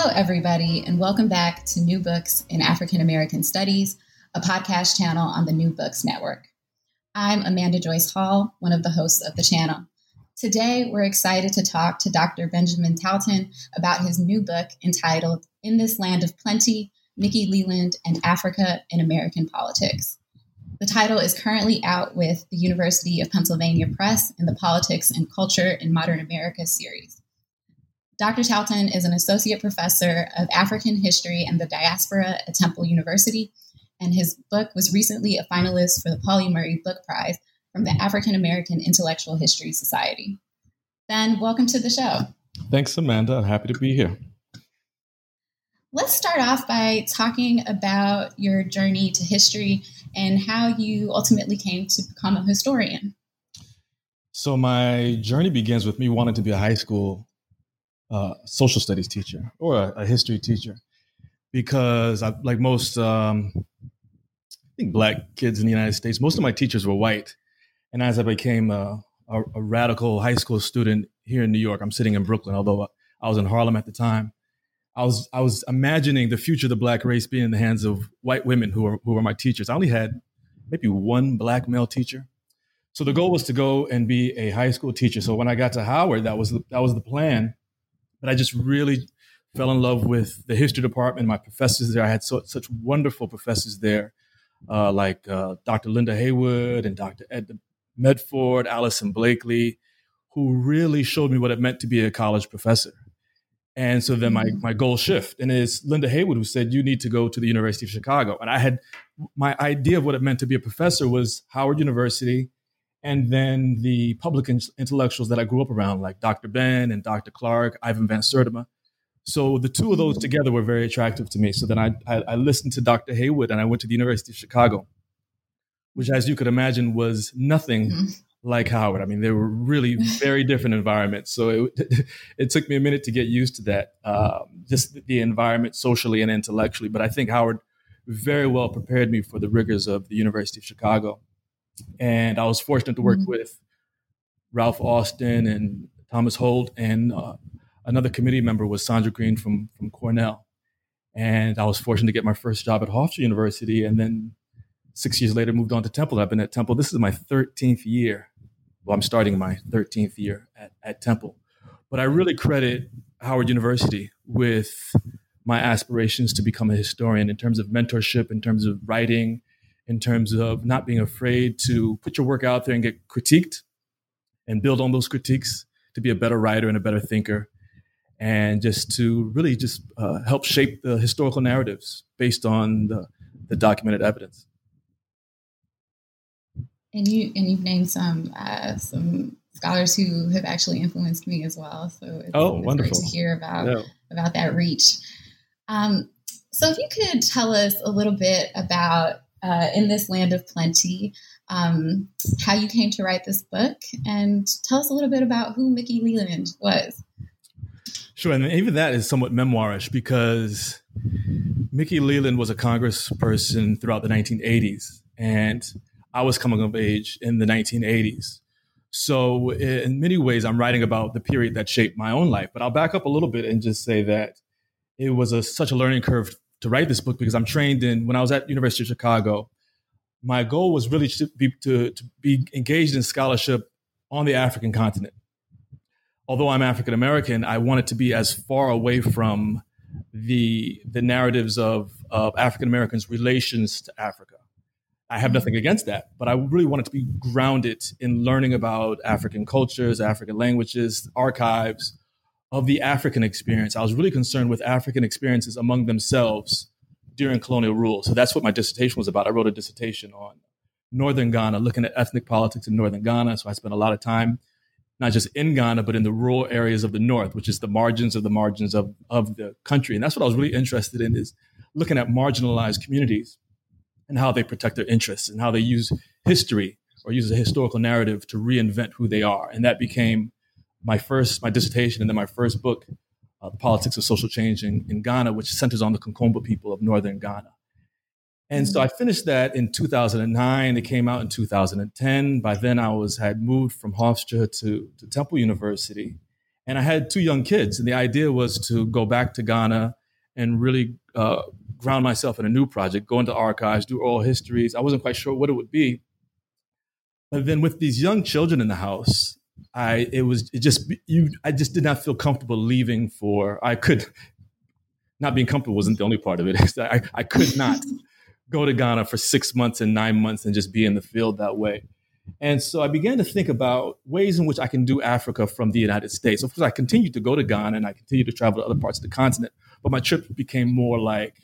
Hello, everybody, and welcome back to New Books in African American Studies, a podcast channel on the New Books Network. I'm Amanda Joyce Hall, one of the hosts of the channel. Today, we're excited to talk to Dr. Benjamin Talton about his new book entitled In This Land of Plenty Mickey Leland and Africa in American Politics. The title is currently out with the University of Pennsylvania Press in the Politics and Culture in Modern America series. Dr. Talton is an associate professor of African history and the diaspora at Temple University, and his book was recently a finalist for the Pauli Murray Book Prize from the African American Intellectual History Society. Ben, welcome to the show. Thanks, Amanda. I'm happy to be here. Let's start off by talking about your journey to history and how you ultimately came to become a historian. So, my journey begins with me wanting to be a high school uh, social studies teacher or a, a, history teacher because I, like most um, I think black kids in the United States, most of my teachers were white. And as I became a, a, a, radical high school student here in New York, I'm sitting in Brooklyn, although I was in Harlem at the time. I was I was imagining the future of the black race being in the hands of white women who were who were my teachers. I only had maybe one black male teacher. So the goal was to go and be a high school teacher. So when I got to Howard, that was the, that was the plan. But I just really fell in love with the history department, my professors there. I had so, such wonderful professors there, uh, like uh, Dr. Linda Heywood and Dr. Ed Medford, Allison Blakely, who really showed me what it meant to be a college professor. And so then my, mm-hmm. my goal shift. And it's Linda Heywood who said, you need to go to the University of Chicago. And I had my idea of what it meant to be a professor was Howard University and then the public intellectuals that I grew up around, like Dr. Ben and Dr. Clarke, Ivan Van Sertima. So the two of those together were very attractive to me. So then I, I, I listened to Dr. Heywood and I went to the University of Chicago, which, as you could imagine, was nothing mm-hmm. like Howard. I mean, they were really very different environments. So it, it took me a minute to get used to that, um, just the environment socially and intellectually. But I think Howard very well prepared me for the rigors of the University of Chicago and I was fortunate to work mm-hmm. with Ralph Austen and Thomas Holt, and uh, another committee member was Sandra Greene from from Cornell. And I was fortunate to get my first job at Hofstra University, and then six years later moved on to Temple. I've been at Temple. This is my 13th year. Well, I'm starting my 13th year at, at Temple. But I really credit Howard University with my aspirations to become a historian in terms of mentorship, in terms of writing, in terms of not being afraid to put your work out there and get critiqued and build on those critiques to be a better writer and a better thinker and just to really just uh, help shape the historical narratives based on the, the documented evidence. And you and you've named some uh, some scholars who have actually influenced me as well. So it's, oh it's wonderful. great to hear about yeah. about that reach. Um, so if you could tell us a little bit about uh, in this land of plenty, um, how you came to write this book, and tell us a little bit about who Mickey Leland was. Sure, and even that is somewhat memoirish because Mickey Leland was a congressperson throughout the 1980s, and I was coming of age in the 1980s. So, in many ways, I'm writing about the period that shaped my own life. But I'll back up a little bit and just say that it was a, such a learning curve to write this book because I'm trained in when I was at University of Chicago. My goal was really to be to, to be engaged in scholarship on the African continent. Although I'm African American, I wanted to be as far away from the the narratives of of African Americans' relations to Africa. I have nothing against that, but I really wanted to be grounded in learning about African cultures, African languages, archives, of the African experience. I was really concerned with African experiences among themselves during colonial rule. So that's what my dissertation was about. I wrote a dissertation on northern Ghana, looking at ethnic politics in northern Ghana. So I spent a lot of time not just in Ghana, but in the rural areas of the north, which is the margins of the margins of, of the country. And that's what I was really interested in is looking at marginalized communities and how they protect their interests and how they use history or use a historical narrative to reinvent who they are. And that became my first, my dissertation, and then my first book, uh, The Politics of Social Change in, in Ghana, which centers on the Konkomba people of northern Ghana. And so I finished that in 2009. It came out in 2010. By then, I was had moved from Hofstra to, to Temple University, and I had two young kids. And the idea was to go back to Ghana and really uh, ground myself in a new project, go into archives, do oral histories. I wasn't quite sure what it would be, but then with these young children in the house, I it was it just you. I just did not feel comfortable leaving for. I could not being comfortable wasn't the only part of it. I, I could not go to Ghana for six months and nine months and just be in the field that way. And so I began to think about ways in which I can do Africa from the United States. Of course, I continued to go to Ghana and I continued to travel to other parts of the continent, but my trip became more like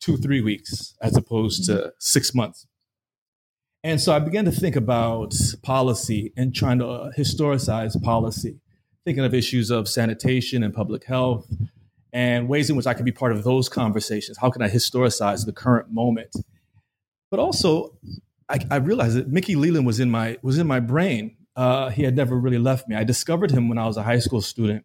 two, three weeks as opposed to mm-hmm. six months. And so I began to think about policy and trying to uh, historicize policy, thinking of issues of sanitation and public health, and ways in which I can be part of those conversations. How can I historicize the current moment? But also, I, I realized that Mickey Leland was in my was in my brain. Uh, he had never really left me. I discovered him when I was a high school student.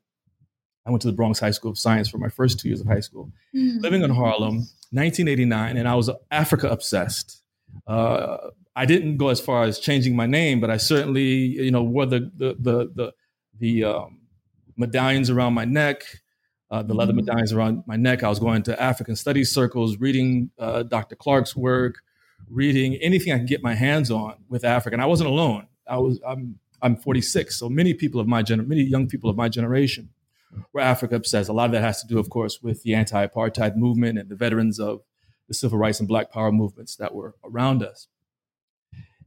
I went to the Bronx High School of Science for my first two years of high school, mm-hmm. living in Harlem, 1989, and I was Africa obsessed. Uh, I didn't go as far as changing my name, but I certainly, you know, wore the the the the, the um, medallions around my neck uh, the leather mm-hmm. medallions around my neck. I was going to African studies circles, reading uh, Dr. Clarke's work, reading anything I could get my hands on with Africa. And I wasn't alone. I was I'm I'm 46, so many people of my gener- many young people of my generation were Africa obsessed. A lot of that has to do, of course, with the anti-apartheid movement and the veterans of the civil rights and Black Power movements that were around us.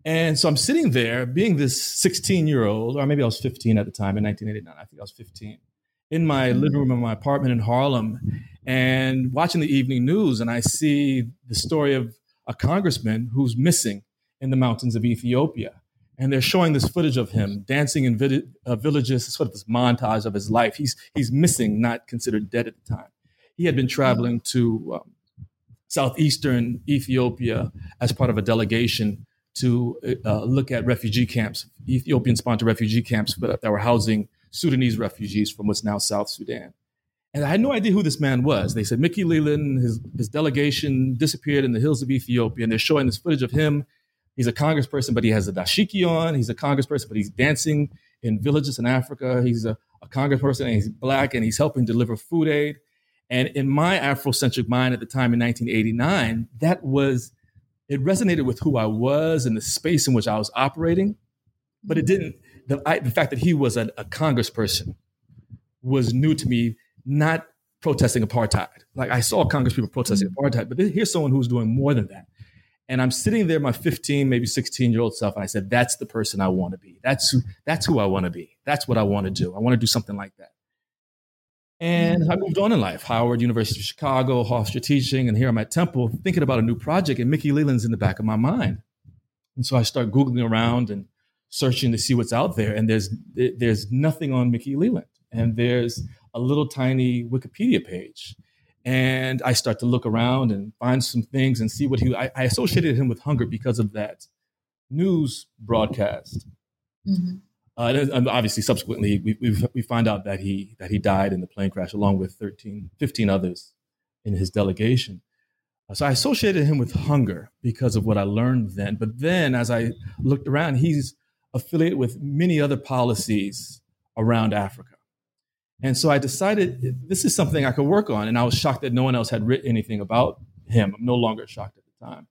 And so I'm sitting there, being this 16 year old, or maybe I was 15 at the time in 1989. I think I was 15 in my living room in my apartment in Harlem and watching the evening news, and I see the story of a congressman who's missing in the mountains of Ethiopia. And they're showing this footage of him dancing in vi- uh, villages, sort of this montage of his life. He's, he's missing, not considered dead at the time. He had been traveling to um, southeastern Ethiopia as part of a delegation to uh, look at refugee camps, Ethiopian sponsored refugee camps that were housing Sudanese refugees from what's now South Sudan. And I had no idea who this man was. They said Mickey Leland, his, his delegation disappeared in the hills of Ethiopia, and they're showing this footage of him. He's a congressperson, but he has a dashiki on. He's a congressperson, but he's dancing in villages in Africa. He's a, a congressperson, and he's black, and he's helping deliver food aid. And in my Afrocentric mind at the time in 1989, that was, it resonated with who I was and the space in which I was operating, but it didn't, the, I, the fact that he was a, a congressperson was new to me, not protesting apartheid. Like I saw Congress people protesting mm-hmm. apartheid, but here's someone who's doing more than that. And I'm sitting there, my 15, maybe 16 year old self, and I said, "That's the person I want to be. That's who. That's who I want to be. That's what I want to do. I want to do something like that." And mm-hmm. I moved on in life. Howard University of Chicago, Hofstra teaching, and here I'm at Temple, thinking about a new project, and Mickey Leland's in the back of my mind. And so I start googling around and searching to see what's out there, and there's there's nothing on Mickey Leland, and there's a little tiny Wikipedia page, and I start to look around and find some things and see what he. I, I associated him with hunger because of that news broadcast. Mm-hmm. Uh, and obviously, subsequently, we, we, we find out that he that he died in the plane crash along with 13, 15 others in his delegation. So I associated him with hunger because of what I learned then. But then, as I looked around, he's affiliated with many other policies around Africa. And so I decided this is something I could work on. And I was shocked that no one else had written anything about him. I'm no longer shocked at the time.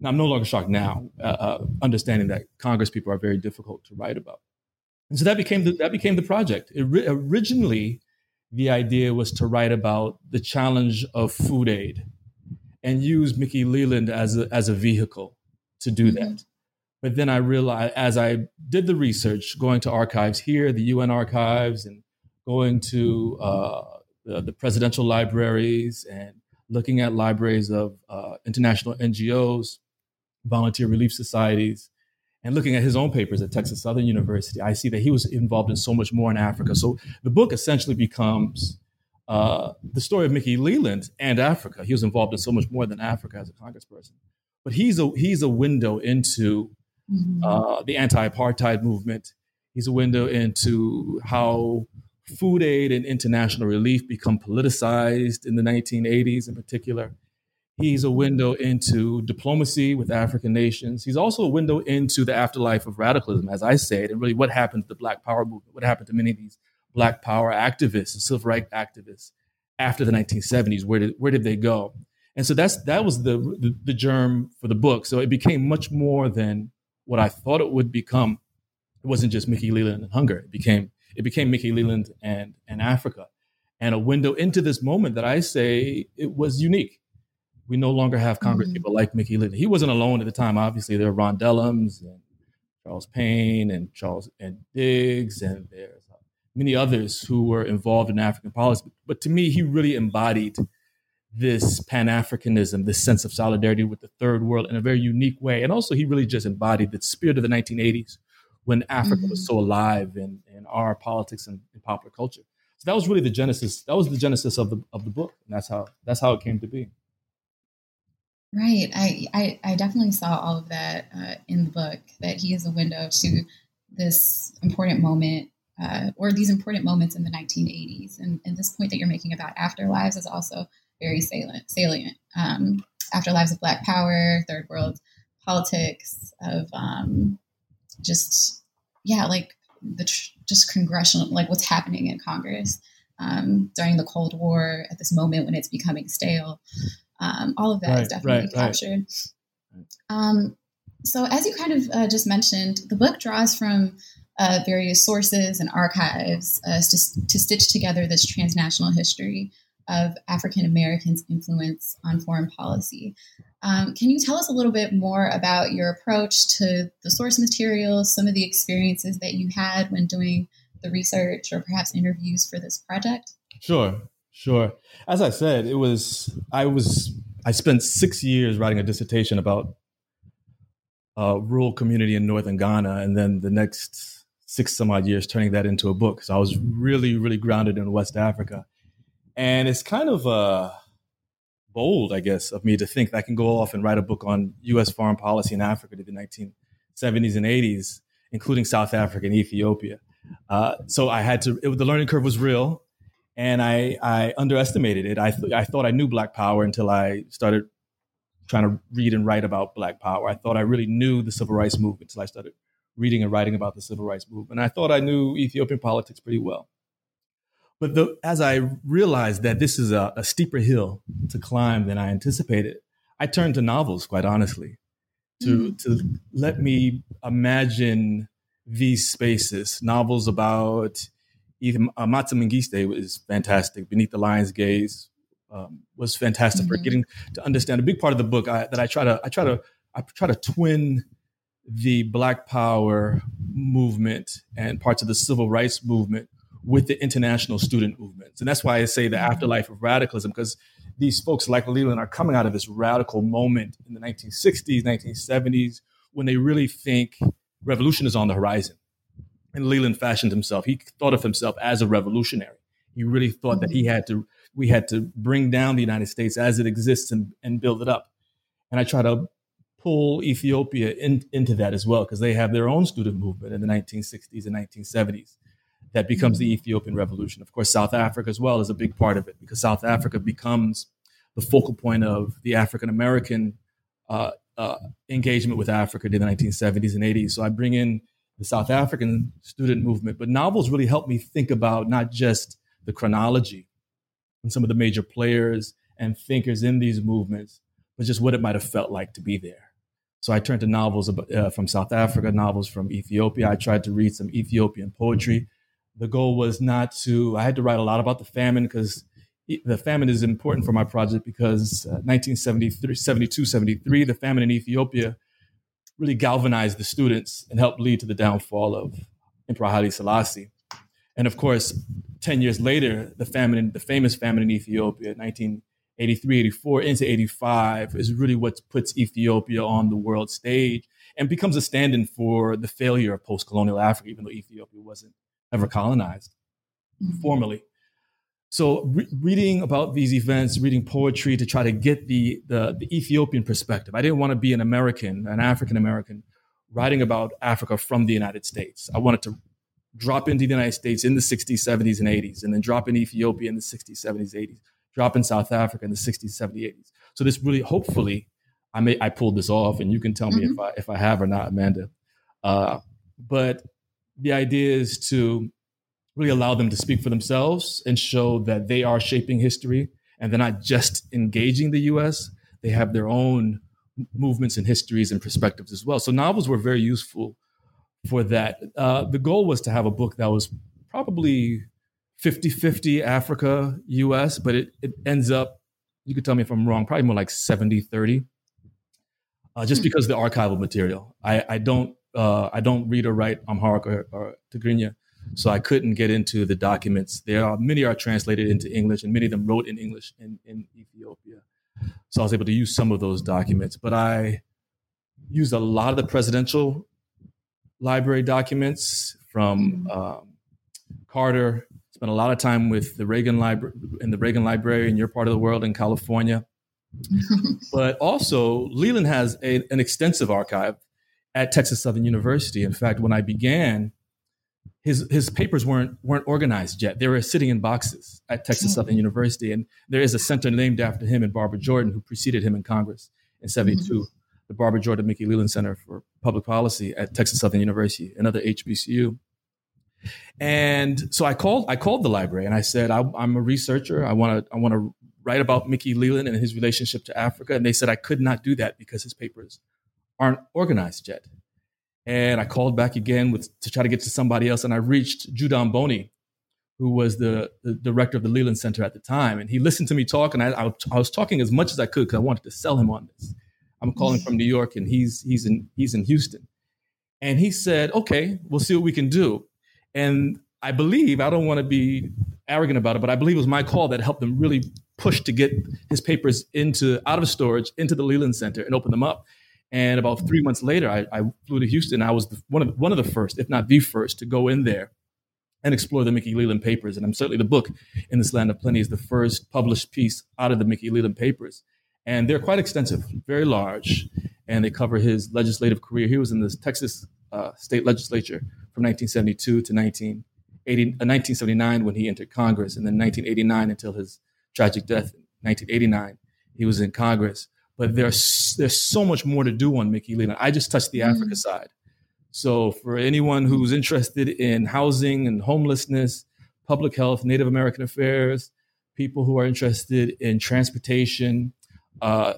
Now, I'm no longer shocked now, uh, uh, understanding that Congress people are very difficult to write about. And so that became the, that became the project. It, originally, the idea was to write about the challenge of food aid and use Mickey Leland as a, as a vehicle to do mm-hmm. that. But then I realized as I did the research, going to archives here, the UN archives, and going to uh, the, the, presidential libraries and looking at libraries of uh, international NGOs, volunteer relief societies, And looking at his own papers at Texas Southern University, I see that he was involved in so much more in Africa. So the book essentially becomes uh, the story of Mickey Leland and Africa. He was involved in so much more than Africa as a congressperson. But he's a he's a window into mm-hmm. uh, the anti-apartheid movement. He's a window into how food aid and international relief become politicized in the 1980s, in particular. He's a window into diplomacy with African nations. He's also a window into the afterlife of radicalism, as I said, and really what happened to the Black Power movement, what happened to many of these Black Power activists and civil rights activists after the 1970s. Where did where did they go? And so that's that was the, the, the germ for the book. So it became much more than what I thought it would become. It wasn't just Mickey Leland and hunger. It became it became Mickey Leland and and Africa, and a window into this moment that I say it was unique we no longer have Congress mm-hmm. people like Mickey Leland. He wasn't alone at the time. Obviously, there were Ron Dellums and Charles Payne and Charles and Diggs, and there's uh, many others who were involved in African policy. But to me, he really embodied this Pan Africanism, this sense of solidarity with the third world in a very unique way. And also, he really just embodied the spirit of the 1980s when Africa mm-hmm. was so alive in, in our politics and in popular culture. So that was really the genesis. That was the genesis of the of the book, and that's how that's how it came to be. Right. I, I, I definitely saw all of that uh, in the book, that he is a window to this important moment uh, or these important moments in the 1980s. And, and this point that you're making about afterlives is also very salient. salient. Um, afterlives of Black Power, third world politics, of um, just, yeah, like the tr- just congressional, like what's happening in Congress um, during the Cold War at this moment when it's becoming stale. Um, all of that right, is definitely right, captured. Right. Um, so, as you kind of uh, just mentioned, the book draws from uh, various sources and archives uh, to, to stitch together this transnational history of African Americans' influence on foreign policy. Um, can you tell us a little bit more about your approach to the source materials, some of the experiences that you had when doing the research or perhaps interviews for this project? Sure. Sure. As I said, it was I was I spent six years writing a dissertation about a rural community in northern Ghana, and then the next six some odd years turning that into a book. So I was really, really grounded in West Africa, and it's kind of uh, bold, I guess, of me to think that I can go off and write a book on U.S. foreign policy in Africa to the 1970s and 80s, including South Africa and Ethiopia. Uh, so I had to. It, the learning curve was real and I I underestimated it. I th- I thought I knew Black Power until I started trying to read and write about Black Power. I thought I really knew the civil rights movement until I started reading and writing about the civil rights movement. I thought I knew Ethiopian politics pretty well. But the, as I realized that this is a, a steeper hill to climb than I anticipated, I turned to novels, quite honestly, to mm. to let me imagine these spaces. Novels about even uh, Maaza Mengiste was fantastic. Beneath the Lion's Gaze um, was fantastic mm-hmm. for getting to understand a big part of the book I, that I try to I try to I try to twin the Black Power movement and parts of the civil rights movement with the international student movements, and that's why I say the mm-hmm. afterlife of radicalism because these folks like Leland are coming out of this radical moment in the 1960s, 1970s when they really think revolution is on the horizon and Leland fashioned himself. He thought of himself as a revolutionary. He really thought that he had to we had to bring down the United States as it exists and, and build it up. And I try to pull Ethiopia in, into that as well because they have their own student movement in the 1960s and 1970s that becomes the. Ethiopian Revolution. Of course, South Africa as well is a big part of it because South Africa becomes the focal point of the African American uh, uh, engagement with Africa in the 1970s and 80s. So I bring in the South African student movement. But novels really helped me think about not just the chronology and some of the major players and thinkers in these movements, but just what it might have felt like to be there. So I turned to novels uh, from South Africa, novels from Ethiopia. I tried to read some Ethiopian poetry. The goal was not to, I had to write a lot about the famine because the famine is important for my project because uh, 1973, 72, 73, the famine in Ethiopia really galvanized the students and helped lead to the downfall of Emperor Haile Selassie. And of course, 10 years later, the famine, the famous famine in Ethiopia, 1983, 84 into 85, is really what puts Ethiopia on the world stage and becomes a stand-in for the failure of post-colonial Africa, even though Ethiopia wasn't ever colonized mm-hmm. formally. So re- reading about these events, reading poetry to try to get the, the, the Ethiopian perspective. I didn't want to be an American, an African American, writing about Africa from the United States. I wanted to drop into the United States in the 60s, 70s, and 80s, and then drop in Ethiopia in the 60s, 70s, 80s, drop in South Africa in the 60s, 70s, 80s. So this really, hopefully, I may I pulled this off, and you can tell me mm-hmm. if I if I have or not, Amanda. Uh, but the idea is to really allow them to speak for themselves and show that they are shaping history and they're not just engaging the U.S. They have their own movements and histories and perspectives as well. So novels were very useful for that. Uh, the goal was to have a book that was probably 50 50 Africa, US, but it, it ends up, you could tell me if I'm wrong, probably more like 70 30. Uh, just hmm. because of the archival material. I, I don't uh, I don't read or write Amharic or, or Tigrinya, so I couldn't get into the documents. There are many are translated into English, and many of them wrote in English in, in Ethiopia. So I was able to use some of those documents, but I used a lot of the presidential library documents from um, Carter. Spent a lot of time with the Reagan library in the Reagan Library in your part of the world in California. but also, Leland has a, an extensive archive at Texas Southern University. In fact, when I began, his his papers weren't weren't organized yet. They were sitting in boxes at Texas Southern University, and there is a center named after him and Barbara Jordan, who preceded him in Congress in '72. Mm-hmm the Barbara Jordan Mickey Leland Center for Public Policy at Texas Southern University, another HBCU. And so I called I called the library and I said I, am a researcher. I want to I want to write about Mickey Leland and his relationship to Africa. And they said I could not do that because his papers aren't organized yet. And I called back again with to try to get to somebody else. And I reached Judan Boney, who was the, the, director of the Leland Center at the time. And he listened to me talk, and I, I, I was talking as much as I could because I wanted to sell him on this. I'm calling from New York and he's he's in he's in Houston. And he said, "Okay, we'll see what we can do." And I believe I don't want to be arrogant about it, but I believe it was my call that helped them really push to get his papers into out of storage into the Leland Center and open them up. And about three months later, I, I flew to Houston. I was the, one of the, one of the first, if not the first, to go in there and explore the Mickey Leland papers. And I'm certainly the book in this land of plenty is the first published piece out of the Mickey Leland papers and they're quite extensive, very large, and they cover his legislative career. He was in the Texas uh, state legislature from 1972 to 1980, uh, 1979 when he entered Congress, and then 1989 until his tragic death in 1989. He was in Congress. But there's there's so much more to do on Mickey Leland. I just touched the mm Africa side. So for anyone who's interested in housing and homelessness, public health, Native American affairs, people who are interested in transportation, uh,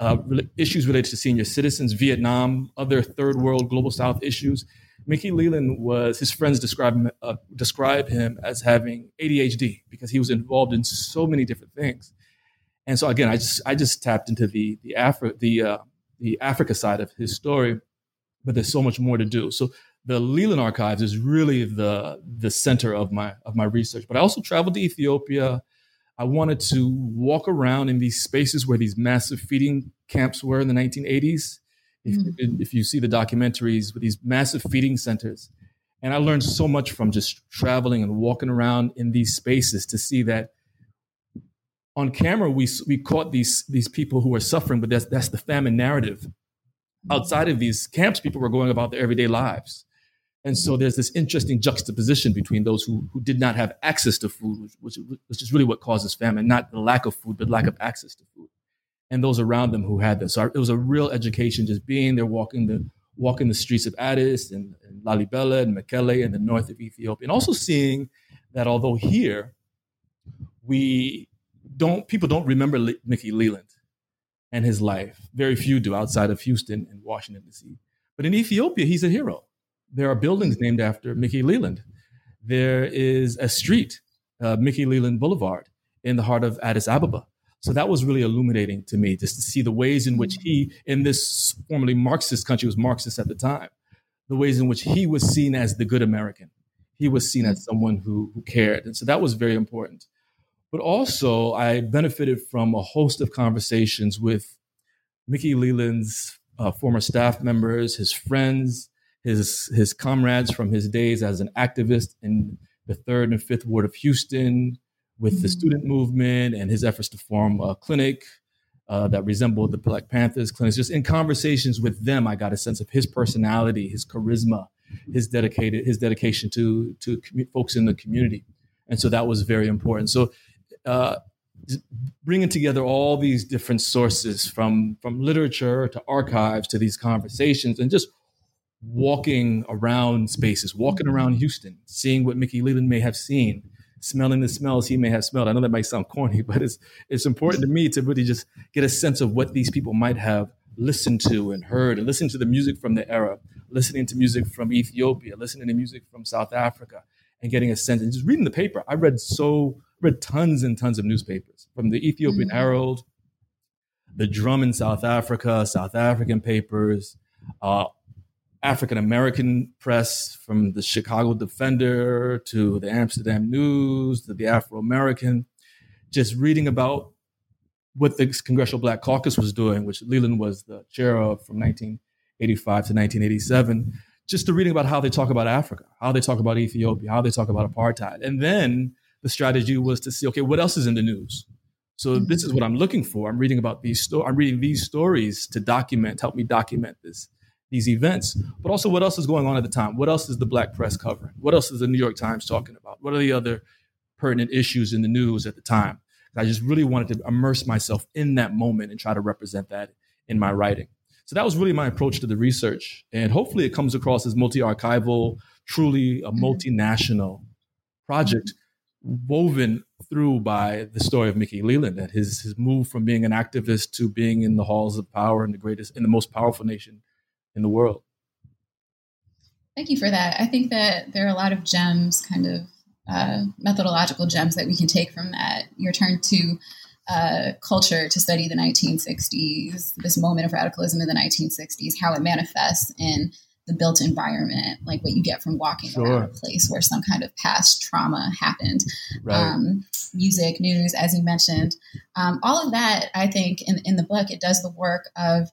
uh, issues related to senior citizens, Vietnam, other third world global south issues. Mickey Leland was his friends describe him, uh, describe him as having ADHD because he was involved in so many different things. And so again, I just I just tapped into the the Afri- the uh, the Africa side of his story, but there's so much more to do. So the Leland Archives is really the the center of my of my research. But I also traveled to Ethiopia, I wanted to walk around in these spaces where these massive feeding camps were in the 1980s. If, mm. if you see the documentaries with these massive feeding centers, and I learned so much from just traveling and walking around in these spaces to see that on camera we we caught these these people who were suffering, but that's that's the famine narrative. Outside of these camps, people were going about their everyday lives. And so there's this interesting juxtaposition between those who, who did not have access to food, which, which is really what causes famine, not the lack of food, but lack of access to food, and those around them who had this. So it was a real education just being there, walking the walking the streets of Addis and, and Lalibela and Mekelle in the north of Ethiopia, and also seeing that although here we don't people don't remember Le- Mickey Leland and his life, very few do outside of Houston and Washington D.C. But in Ethiopia, he's a hero there are buildings named after Mickey Leland. There is a street, uh, Mickey Leland Boulevard, in the heart of Addis Ababa. So that was really illuminating to me, just to see the ways in which he, in this formerly Marxist country, was Marxist at the time, the ways in which he was seen as the good American. He was seen as someone who, who cared. And so that was very important. But also, I benefited from a host of conversations with Mickey Leland's uh, former staff members, his friends, his his comrades from his days as an activist in the third and fifth ward of Houston, with mm-hmm. the student movement and his efforts to form a clinic uh, that resembled the Black Panthers clinics. Just in conversations with them, I got a sense of his personality, his charisma, his dedicated his dedication to to folks in the community, and so that was very important. So. Uh, bringing together all these different sources from from literature to archives to these conversations and just walking around spaces walking around houston seeing what mickey leland may have seen smelling the smells he may have smelled. I know that might sound corny but it's it's important to me to really just get a sense of what these people might have listened to and heard and listening to the music from the era listening to music from ethiopia listening to music from south africa and getting a sense and just reading the paper. I read so read tons and tons of newspapers from the Ethiopian mm-hmm. Herald, the Drum in South Africa, South African papers, uh, African American press, from the Chicago Defender to the Amsterdam News to the Afro American, just reading about what the Congressional Black Caucus was doing, which Leland was the chair of from 1985 to 1987, just to reading about how they talk about Africa, how they talk about Ethiopia, how they talk about apartheid. And then the strategy was to see, okay, what else is in the news? So mm-hmm. this is what I'm looking for. I'm reading about these sto- I'm reading these stories to document, help me document this, these events. But also what else is going on at the time? What else is the black press covering? What else is the New York Times talking about? What are the other pertinent issues in the news at the time? I just really wanted to immerse myself in that moment and try to represent that in my writing. So that was really my approach to the research. And hopefully it comes across as multi-archival, truly a mm-hmm. multinational project woven through by the story of Mickey Leland and his his move from being an activist to being in the halls of power in the greatest in the most powerful nation in the world. Thank you for that. I think that there are a lot of gems, kind of uh, methodological gems that we can take from that. Your turn to uh, culture to study the 1960s, this moment of radicalism in the 1960s, how it manifests in the built environment, like what you get from walking sure. around a place where some kind of past trauma happened. Right. Um, music, news, as you mentioned, um, all of that. I think in in the book it does the work of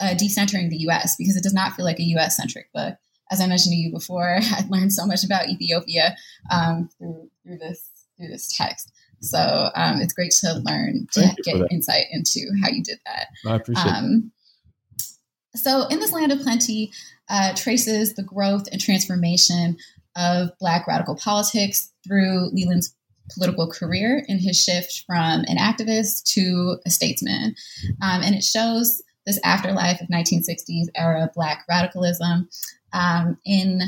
uh, decentering the U.S. because it does not feel like a U.S. centric book. As I mentioned to you before, I learned so much about Ethiopia um, through through this through this text. So um, it's great to learn to get insight into how you did that. I appreciate it. Um, so, in this land of plenty, uh, traces the growth and transformation of Black radical politics through Leland's political career and his shift from an activist to a statesman. Um, and it shows this afterlife of 1960s era Black radicalism um, in,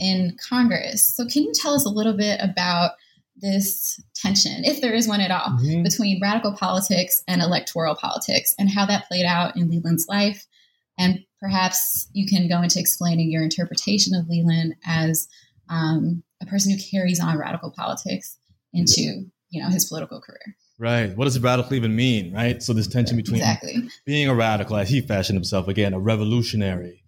in Congress. So, can you tell us a little bit about? this tension, if there is one at all, mm-hmm. between radical politics and electoral politics, and how that played out in Leland's life, and perhaps you can go into explaining your interpretation of Leland as um, a person who carries on radical politics into you know his political career. Right. What does radical even mean? Right. So this tension between exactly. being a radical, as he fashioned himself again, a revolutionary,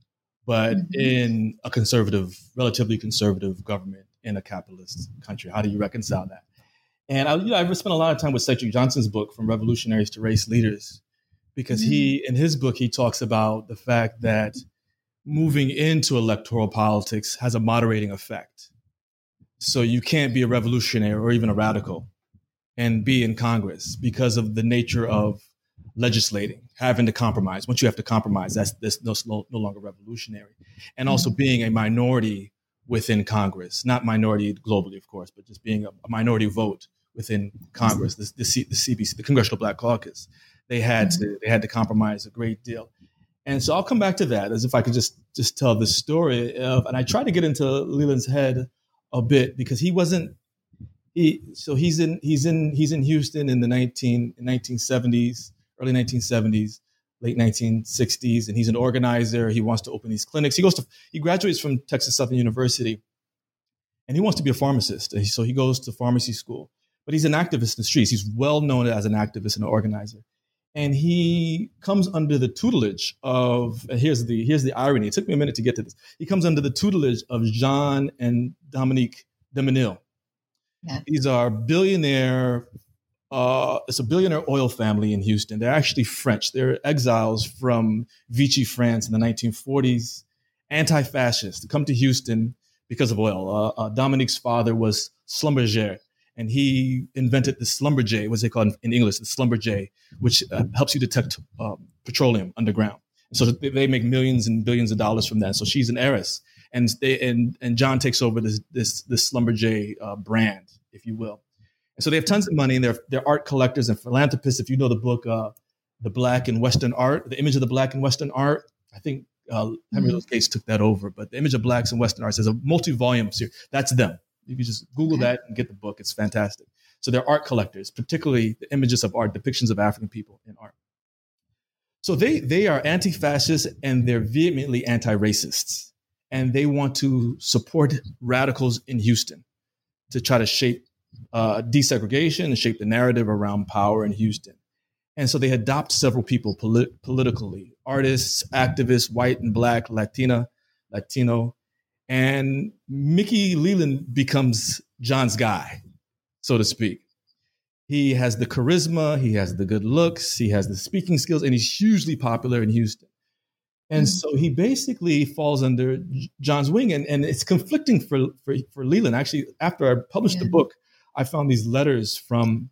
but mm-hmm. in a conservative, relatively conservative government in a capitalist country. How do you reconcile that? And I, you know, I've spent a lot of time with Cedric Johnson's book, From Revolutionaries to Race Leaders, because mm-hmm. he in his book he talks about the fact that moving into electoral politics has a moderating effect. So you can't be a revolutionary or even a radical and be in Congress because of the nature of legislating, having to compromise. Once you have to compromise, that's, that's no, no longer revolutionary. And also mm-hmm. being a minority within Congress, not minority globally, of course, but just being a, a minority vote within Congress, the, the, C, the CBC, the Congressional Black Caucus they had mm-hmm. to they had to compromise a great deal. And so I'll come back to that as if I could just just tell the story of, and I try to get into Leland's head a bit because he wasn't he so he's in he's in he's in Houston in the 19 1970s early 1970s late 1960s and he's an organizer. He wants to open these clinics. He goes to he graduates from Texas Southern University and he wants to be a pharmacist. So he goes to pharmacy school but he's an activist in the streets. He's well known as an activist and an organizer and he comes under the tutelage of here's the here's the irony it took me a minute to get to this he comes under the tutelage of jean and dominique de menil yeah. these are billionaire uh, it's a billionaire oil family in Houston. They're actually French. They're exiles from Vichy, France in the 1940s, anti-fascist, to come to Houston because of oil. Uh, uh, Dominique's father was Schlumberger, and he invented the Schlumberger, what's it called in English, the Schlumberger, which uh, helps you detect uh, petroleum underground. So they make millions and billions of dollars from that. So she's an heiress, and they, and and John takes over this this this uh, brand, if you will. And so they have tons of money, and they're they're art collectors and philanthropists. If you know the book, uh, the Black and Western Art, the image of the Black and Western Art, I think uh, Henry. Louis Gates took that over. But the image of blacks and Western arts is a multi-volume series. That's them. You can just Google okay. that and get the book. It's fantastic. So they're art collectors, particularly the images of art, depictions of African people in art. So they they are anti-fascist and they're vehemently anti-racists, and they want to support radicals in Houston to try to shape uh, desegregation and shape the narrative around power in Houston. And so they adopt several people polit- politically artists, activists, white and black, Latina, Latino. And Mickey Leland becomes John's guy, so to speak. He has the charisma, he has the good looks, he has the speaking skills, and he's hugely popular in Houston. And mm-hmm. so he basically falls under John's wing, and, and it's conflicting for, for, for Leland. Actually, after I published yeah. the book, I found these letters from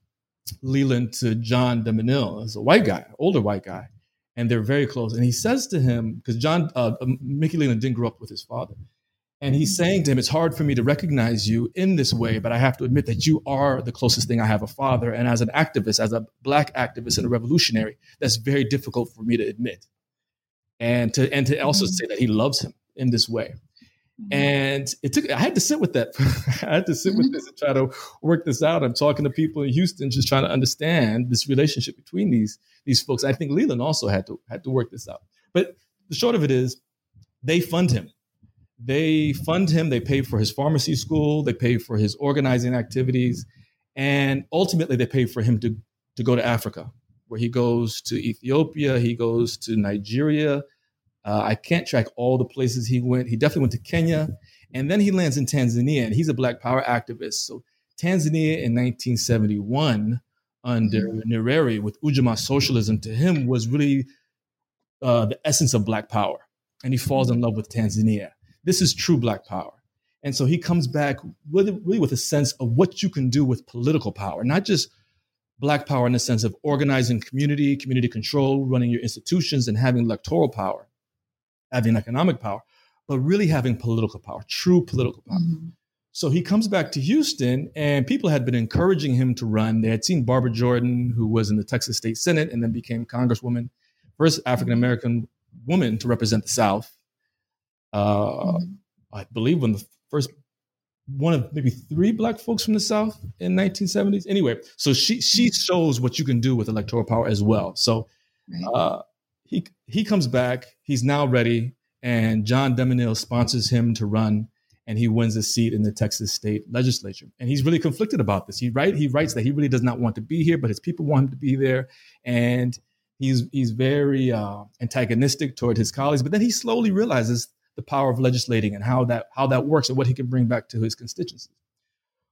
Leland to John de Menil, as a white guy, older white guy, and they're very close. And he says to him, because John uh, um, Mickey Leland didn't grow up with his father, and he's saying to him, "It's hard for me to recognize you in this way, but I have to admit that you are the closest thing I have a father. And as an activist, as a black activist and a revolutionary, that's very difficult for me to admit, and to and to also mm-hmm. say that he loves him in this way." Mm-hmm. And it took, I had to sit with that. I had to sit with mm-hmm. this and try to work this out. I'm talking to people in Houston, just trying to understand this relationship between these, these folks. I think Leland also had to, had to work this out. But the short of it is they fund him. They fund him. They pay for his pharmacy school. They pay for his organizing activities. And ultimately they pay for him to, to go to Africa, where he goes to Ethiopia. He goes to Nigeria. Uh, I can't track all the places he went. He definitely went to Kenya, and then he lands in Tanzania, and he's a Black Power activist. So Tanzania in 1971 under mm-hmm. Nyerere with Ujamaa socialism to him was really uh, the essence of Black Power, and he falls in love with Tanzania. This is true Black Power. And so he comes back with, really with a sense of what you can do with political power, not just Black power in the sense of organizing community, community control, running your institutions, and having electoral power, having economic power, but really having political power, true political power. Mm-hmm. So he comes back to Houston, and people had been encouraging him to run. They had seen Barbara Jordan, who was in the Texas State Senate and then became Congresswoman, first African American woman to represent the South. Uh, mm-hmm. I believe when the first one of maybe three black folks from the South in 1970s. Anyway, so she she mm-hmm. shows what you can do with electoral power as well. So uh, he he comes back. He's now ready, and John de Menil sponsors him to run, and he wins a seat in the Texas state legislature. And he's really conflicted about this. He write he writes that he really does not want to be here, but his people want him to be there, and he's he's very uh, antagonistic toward his colleagues. But then he slowly realizes the power of legislating and how that how that works and what he can bring back to his constituencies.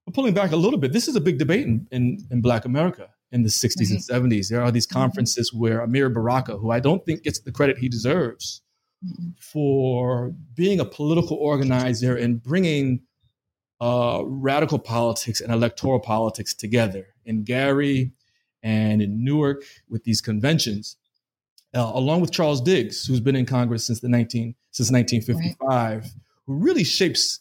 But pulling back a little bit, this is a big debate in, in, in Black America in the 60s mm-hmm. and 70s. There are these mm-hmm. conferences where Amiri Baraka, who I don't think gets the credit he deserves mm-hmm. for being a political organizer and bringing uh, radical politics and electoral politics together in Gary and in Newark with these conventions, uh, along with Charles Diggs, who's been in Congress since the 19 since 1955, right. who really shapes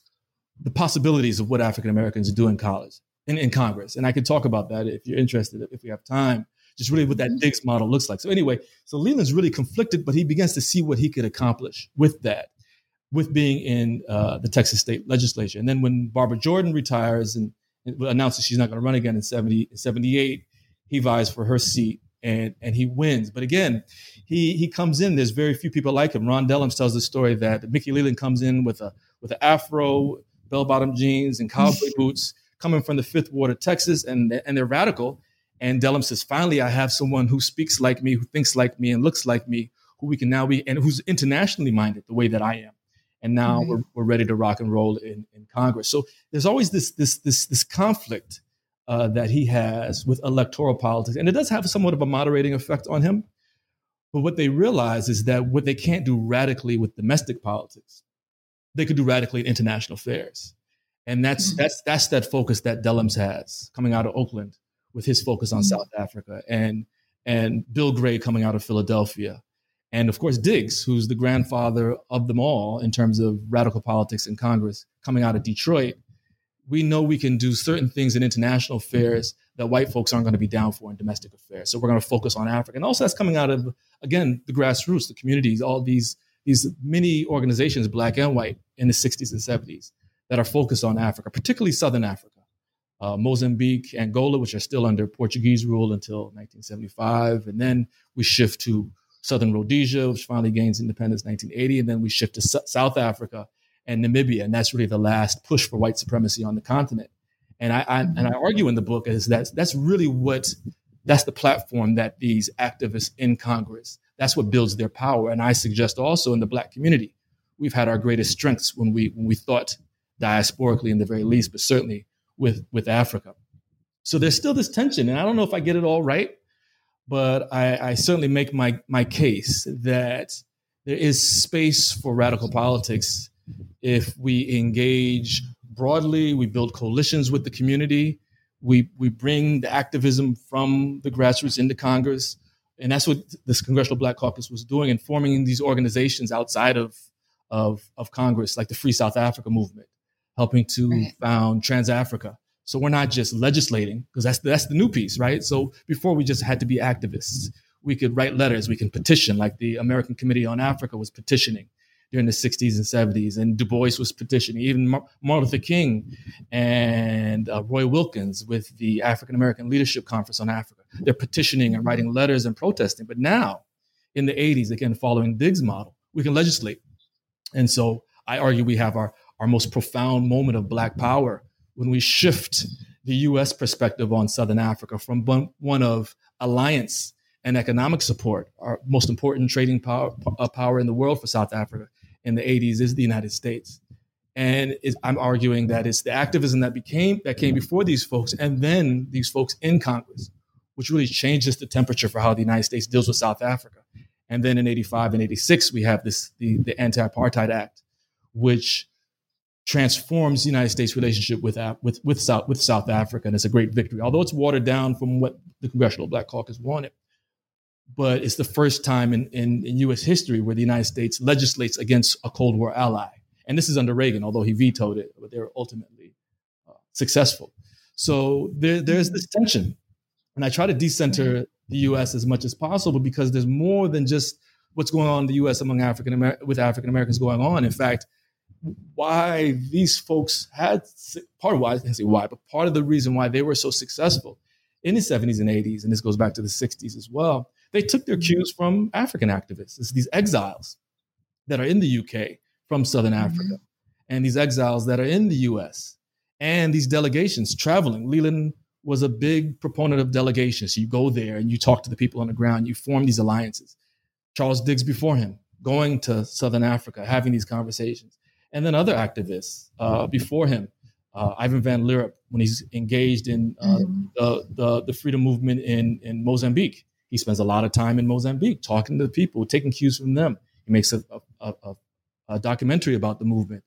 the possibilities of what African Americans do in college in, in Congress. And I could talk about that if you're interested, if we have time, just really what that mm-hmm. Diggs model looks like. So anyway, so Leland's really conflicted, but he begins to see what he could accomplish with that, with being in uh, the Texas state legislature. And then when Barbara Jordan retires and, and announces she's not going to run again in 70, 78, he vies for her seat and, and he wins. But again, he, he comes in, there's very few people like him. Ron Dellums tells the story that Mickey Leland comes in with a, with an afro, bell-bottom jeans and cowboy boots coming from the fifth ward of Texas, and and they're radical. And Dellum says, finally, I have someone who speaks like me, who thinks like me, and looks like me, who we can now be, and who's internationally minded the way that I am. And now mm-hmm. we're, we're ready to rock and roll in, in Congress. So there's always this this this this conflict uh, that he has with electoral politics. And it does have somewhat of a moderating effect on him. But what they realize is that what they can't do radically with domestic politics, they could do radically in international affairs. And that's mm-hmm. that's that's that focus that Dellums has coming out of Oakland with his focus on mm-hmm. South Africa and and Bill Gray coming out of Philadelphia. And of course, Diggs, who's the grandfather of them all in terms of radical politics in Congress, coming out of Detroit we know we can do certain things in international affairs that white folks aren't going to be down for in domestic affairs. So we're going to focus on Africa. And also that's coming out of, again, the grassroots, the communities, all these, these many organizations, black and white, in the 60s and 70s that are focused on Africa, particularly Southern Africa. Uh, Mozambique, Angola, which are still under Portuguese rule until 1975. And then we shift to Southern Rhodesia, which finally gains independence in 1980. And then we shift to S- South Africa and Namibia, and that's really the last push for white supremacy on the continent. And I, I and I mm-hmm. argue in the book is that that's really what that's the platform that these activists in Congress that's what builds their power. And I suggest also in the Black community, we've had our greatest strengths when we when we thought diasporically in the very least, but certainly with with Africa. So there's still this tension, and I don't know if I get it all right, but I, I certainly make my my case that there is space for radical politics if we engage broadly, we build coalitions with the community, we, we bring the activism from the grassroots into Congress. And that's what this Congressional Black Caucus was doing and forming these organizations outside of, of, of Congress, like the Free South Africa movement, helping to right. found TransAfrica. So we're not just legislating, because that's, that's the new piece, right? So before we just had to be activists. We could write letters, we can petition, like the American Committee on Africa was petitioning during the 60s and 70s. And Du Bois was petitioning, even Martin Luther King and uh, Roy Wilkins with the African American Leadership Conference on Africa. They're petitioning and writing letters and protesting. But now, in the 80s, again, following Diggs' model, we can legislate. And so I argue we have our, our most profound moment of Black power when we shift the US perspective on Southern Africa from one of alliance and economic support, our most important trading power, uh, power in the world for South Africa in the 80s is the United States. And I'm arguing that it's the activism that became that came before these folks, and then these folks in Congress, which really changes the temperature for how the United States deals with South Africa. And then in 85 and 86, we have this the, the Anti-Apartheid Act, which transforms the United States relationship with, with, with, South, with South Africa. And it's a great victory, although it's watered down from what the Congressional Black Caucus wanted but it's the first time in, in, in, U.S. history where the United States legislates against a Cold War ally. And this is under Reagan, although he vetoed it, but they were ultimately uh, successful. So there, there's this tension. And I try to decenter the U.S. as much as possible because there's more than just what's going on in the U.S. among African Amer- with African Americans going on. In fact, why these folks had part of why I say why, but part of the reason why they were so successful in the 70s and 80s, and this goes back to the 60s as well, they took their cues from African activists. It's these exiles that are in the UK from Southern mm-hmm. Africa, and these exiles that are in the US, and these delegations traveling. Leland was a big proponent of delegations. You go there and you talk to the people on the ground, you form these alliances. Charles Diggs before him, going to Southern Africa, having these conversations. And then other activists uh, before him, uh, Ivan Van Lierop, when he's engaged in uh, mm-hmm. the, the, the, freedom movement in, in Mozambique, he spends a lot of time in Mozambique talking to the people, taking cues from them. He makes a, a, a, a documentary about the movement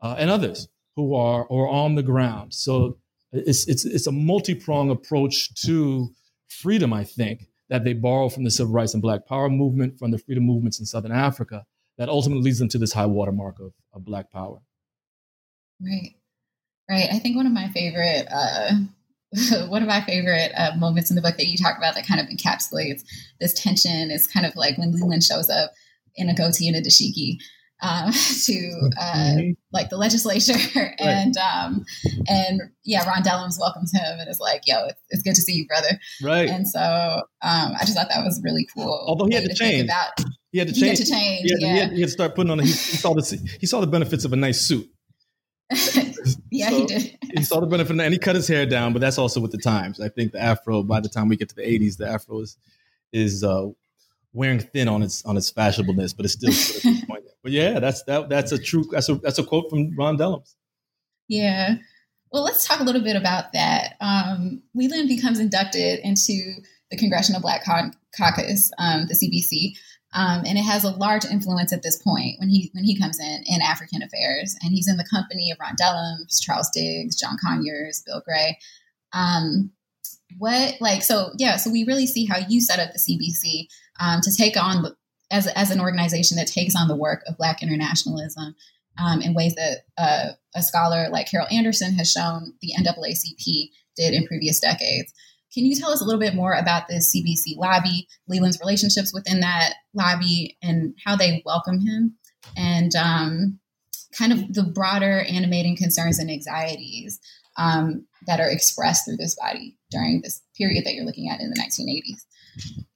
uh, and others who are or on the ground. So it's it's it's a multi-pronged approach to freedom, I think, that they borrow from the civil rights and black power movement, from the freedom movements in Southern Africa, that ultimately leads them to this high watermark of, of black power. Right. Right. I think one of my favorite uh, one of my favorite uh, moments in the book that you talk about that kind of encapsulates this tension is kind of like when Leland shows up in a goatee and a dashiki um, to uh, like the legislature. And um, and yeah Ron Dellums welcomes him and is like yo it's, it's good to see you brother. Right. And so um, I just thought that was really cool. Although he had to, to change. about he had to change, he had to, change. He had, yeah. he, had, he had to start putting on a, he, he saw the he saw the benefits of a nice suit yeah, so he did. he saw the benefit, and he cut his hair down. But that's also with the times. I think the afro. By the time we get to the '80s, the afro is is uh, wearing thin on its on its fashionableness, but it's still. but yeah, that's that. That's a true. That's a that's a quote from Ron Dellums. Yeah. Well, let's talk a little bit about that. Um, Leland becomes inducted into the Congressional Black Caucus, um, the CBC, um, and it has a large influence at this point when he when he comes in in African affairs, and he's in the company of Ron Dellums, Charles Diggs, John Conyers, Bill Gray. Um, what like so yeah so we really see how you set up the cbc um, to take on as, as an organization that takes on the work of black internationalism um, in ways that uh, a scholar like carol anderson has shown the naacp did in previous decades can you tell us a little bit more about the cbc lobby leland's relationships within that lobby and how they welcome him and um, kind of the broader animating concerns and anxieties um, that are expressed through this body during this period that you're looking at in the 1980s.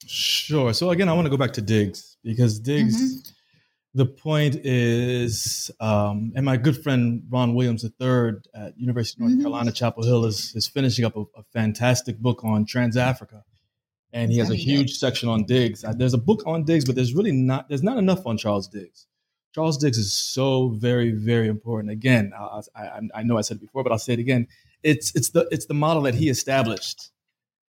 Sure. So again, I want to go back to Diggs because Diggs, mm-hmm. The point is, um, and my good friend Ron Williams III at University of North mm-hmm. Carolina, Chapel Hill, is, is finishing up a, a fantastic book on TransAfrica. And he has a huge section on Diggs. There's a book on Diggs, but there's really not, there's not enough on Charles Diggs. Charles Diggs is so very, very important. Again, I, I, I know I said it before, but I'll say it again. It's it's the it's the model that he established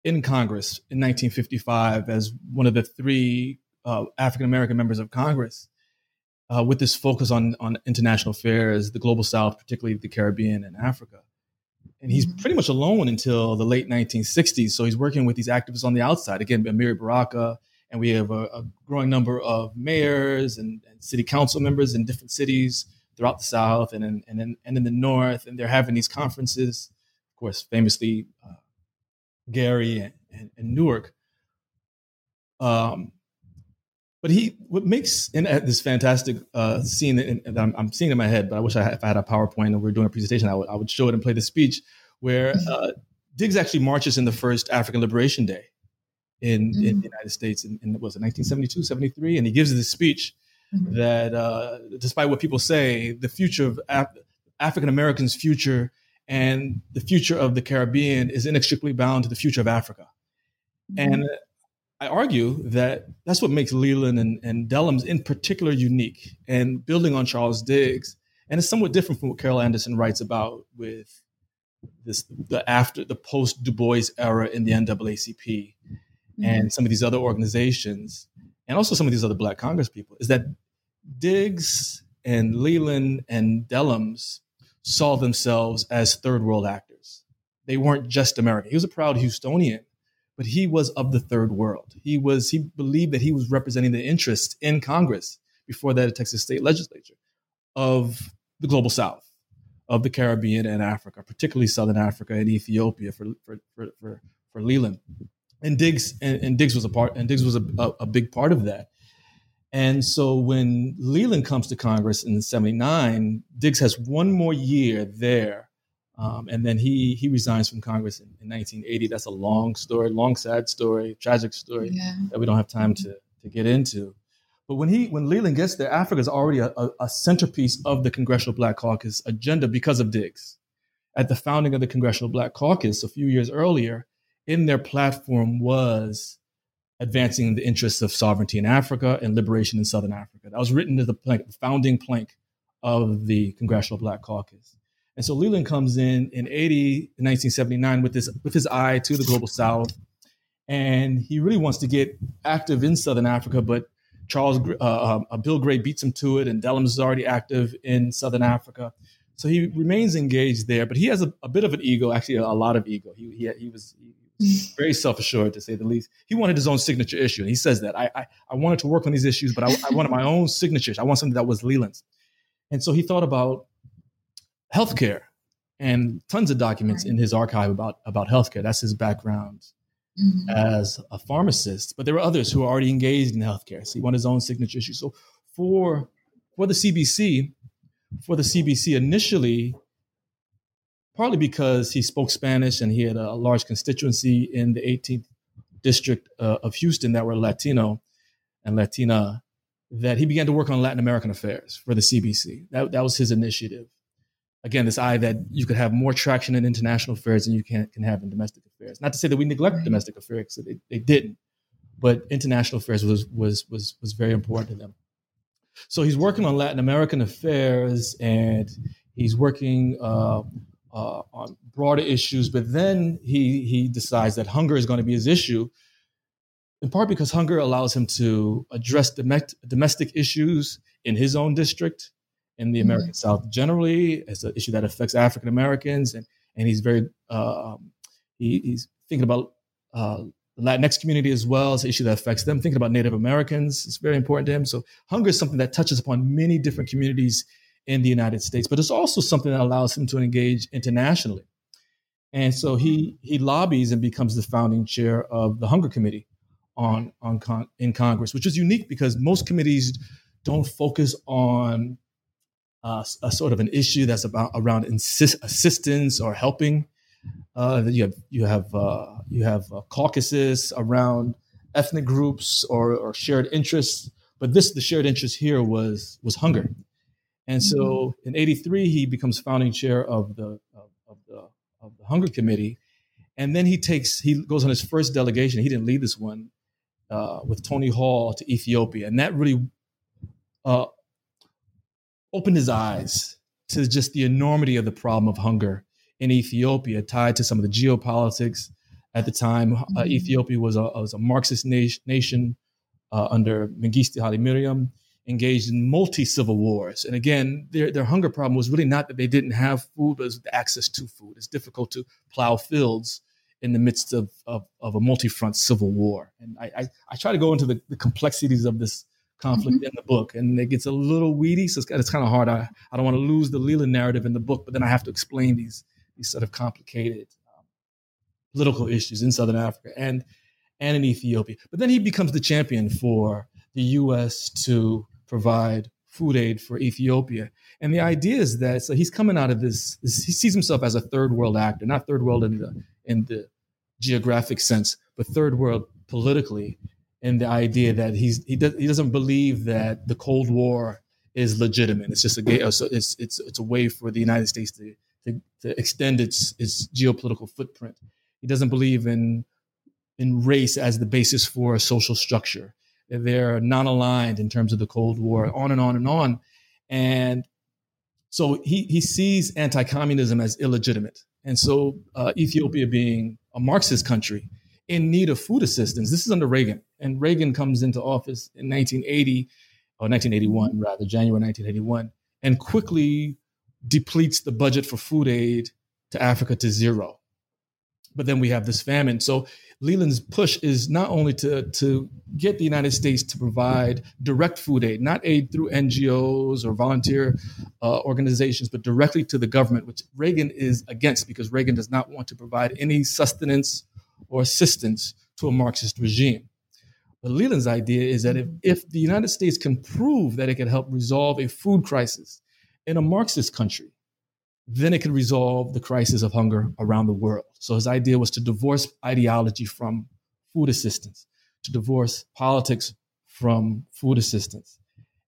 in Congress in 1955 as one of the three uh, African American members of Congress, uh, with this focus on on international affairs, the global South, particularly the Caribbean and Africa. And he's mm-hmm. pretty much alone until the late 1960s. So he's working with these activists on the outside. Again, Amiri Baraka, and we have a, a growing number of mayors and, and, city council members in different cities throughout the South and in, and in, and in the North, and they're having these conferences. Of course, famously, uh, Gary and, and, and Newark. Um, but he what makes in this fantastic uh, scene that I'm, I'm, seeing in my head, but I wish I had, if I had a PowerPoint and we are doing a presentation, I would, I would show it and play the speech where mm-hmm. uh, Diggs actually marches in the first African Liberation Day in, mm-hmm. in the United States in, in was it 1972, 73, and he gives this speech mm-hmm. that, uh, despite what people say, the future of Af- African Americans' future and the future of the Caribbean is inextricably bound to the future of Africa. Mm-hmm. And I argue that that's what makes Leland and, and Dellums in particular unique and building on Charles Diggs. And it's somewhat different from what Carol Anderson writes about with this the after the post Du Bois era in the NAACP mm-hmm. and some of these other organizations, and also some of these other Black Congress people, is that Diggs and Leland and Dellums saw themselves as third world actors. They weren't just American. He was a proud Houstonian, but he was of the third world. He was he believed that he was representing the interests in Congress before that Texas state legislature of the global South, of the Caribbean and Africa, particularly Southern Africa and Ethiopia for for for, for, for Leland and Diggs and, and, Diggs was a part and Diggs was a, a, a, big part of that. And so when Leland comes to Congress in '79, Diggs has one more year there, um, and then he he resigns from Congress in, in, 1980. That's a long story, long sad story, tragic story yeah. that we don't have time to to get into. But when he when Leland gets there, Africa is already a, a centerpiece of the Congressional Black Caucus agenda because of Diggs. At the founding of the Congressional Black Caucus a few years earlier, in their platform was advancing the interests of sovereignty in Africa and liberation in Southern Africa. That was written as the, plank, the founding plank of the Congressional Black Caucus. And so Leland comes in in 80, 1979 with this with his eye to the global South, and he really wants to get active in Southern Africa, but Charles uh, uh, Bill Gray beats him to it, and Dellums is already active in Southern Africa. So he remains engaged there, but he has a, a bit of an ego, actually a, a lot of ego. He, he, he was he, very self-assured to say the least. He wanted his own signature issue, and he says that I I, I wanted to work on these issues, but I, I wanted my own signature. I want something that was Leland's, and so he thought about healthcare and tons of documents in his archive about about healthcare. That's his background mm-hmm. as a pharmacist. But there were others who were already engaged in healthcare, so he wanted his own signature issue. So for for the CBC, for the CBC initially partly because he spoke Spanish and he had a large constituency in the 18th district uh, of Houston that were Latino and Latina, that he began to work on Latin American affairs for the CBC. That, that was his initiative. Again, this eye that you could have more traction in international affairs than you can, can have in domestic affairs. Not to say that we neglect right. domestic affairs, they, they didn't, but international affairs was, was, was, was very important to them. So he's working on Latin American affairs and he's working uh, uh, on broader issues. But then he he decides that hunger is going to be his issue, in part because hunger allows him to address domestic issues in his own district, in the American mm-hmm. South generally, as an issue that affects African Americans, and and he's very uh, he, he's thinking about uh, the Latinx community as well. It's an issue that affects them. Thinking about Native Americans it's very important to him. So hunger is something that touches upon many different communities in the United States, but it's also something that allows him to engage internationally. And so he he lobbies and becomes the founding chair of the Hunger Committee on on con- in Congress, which is unique because most committees don't focus on uh, a sort of an issue that's about around insist- assistance or helping. Uh, you have you have uh, you have uh, caucuses around ethnic groups or, or shared interests, but this the shared interest here was was hunger, and so mm-hmm. in '83 he becomes founding chair of the of, of the of the Hunger Committee, and then he takes he goes on his first delegation. He didn't lead this one uh, with Tony Hall to Ethiopia, and that really uh, opened his eyes to just the enormity of the problem of hunger in Ethiopia, tied to some of the geopolitics at the time. Uh, mm-hmm. Ethiopia was a, was a Marxist na- nation uh, under Mengistu Haile Mariam, engaged in multi civil wars. And again, their, their hunger problem was really not that they didn't have food, but it was the access to food. It's difficult to plow fields in the midst of, of, of a multi front civil war. And I, I, I, try to go into the, the complexities of this conflict mm-hmm. in the book, and it gets a little weedy. So it's, it's kind of hard. I, I don't want to lose the Leland narrative in the book, but then I have to explain these these sort of complicated um, political issues in Southern Africa and and in Ethiopia. But then he becomes the champion for the U.S. to provide food aid for Ethiopia. And the idea is that so he's coming out of this, this, he sees himself as a third world actor, not third world in the in the geographic sense, but third world politically and the idea that he's he does he doesn't believe that the Cold War is legitimate. It's just a it's it's it's a way for the United States to to, to extend its its geopolitical footprint. He doesn't believe in in race as the basis for a social structure. They're non-aligned in terms of the Cold War, on and on and on. And so he he sees anti-communism as illegitimate. And so uh, Ethiopia being a Marxist country in need of food assistance. This is under Reagan and Reagan comes into office in 1980 or 1981 rather, January 1981, and quickly depletes the budget for food aid to Africa to zero. But then we have this famine. So Leland's push is not only to, to get the United States to provide direct food aid, not aid through NGOs or volunteer uh, organizations, but directly to the government, which Reagan is against because Reagan does not want to provide any sustenance or assistance to a Marxist regime. But Leland's idea is that if, mm-hmm. if the United States can prove that it can help resolve a food crisis in a Marxist country, then it can resolve the crisis of hunger around the world. So his idea was to divorce ideology from food assistance, to divorce politics from food assistance.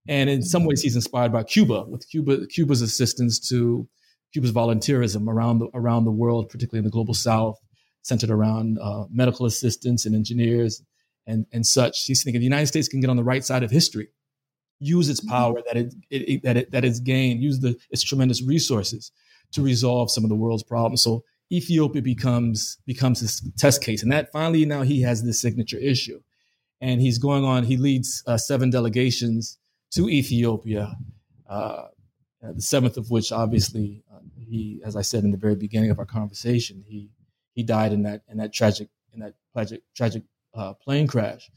And in some ways, he's inspired by Cuba, with Cuba, Cuba's assistance to Cuba's volunteerism around the, around the world, particularly in the global south, centered around uh, medical assistants and engineers and, and such. He's thinking the United States can get on the right side of history, use its mm-hmm. power that it, it, it that it that it's gained, use the its tremendous resources to resolve some of the world's problems. So Ethiopia becomes becomes this test case, and that finally now he has this signature issue, and he's going on. He leads uh, seven delegations to Ethiopia. Uh, the seventh of which, obviously, uh, he, as I said in the very beginning of our conversation, he he died in that in that tragic in that tragic tragic uh, plane crash.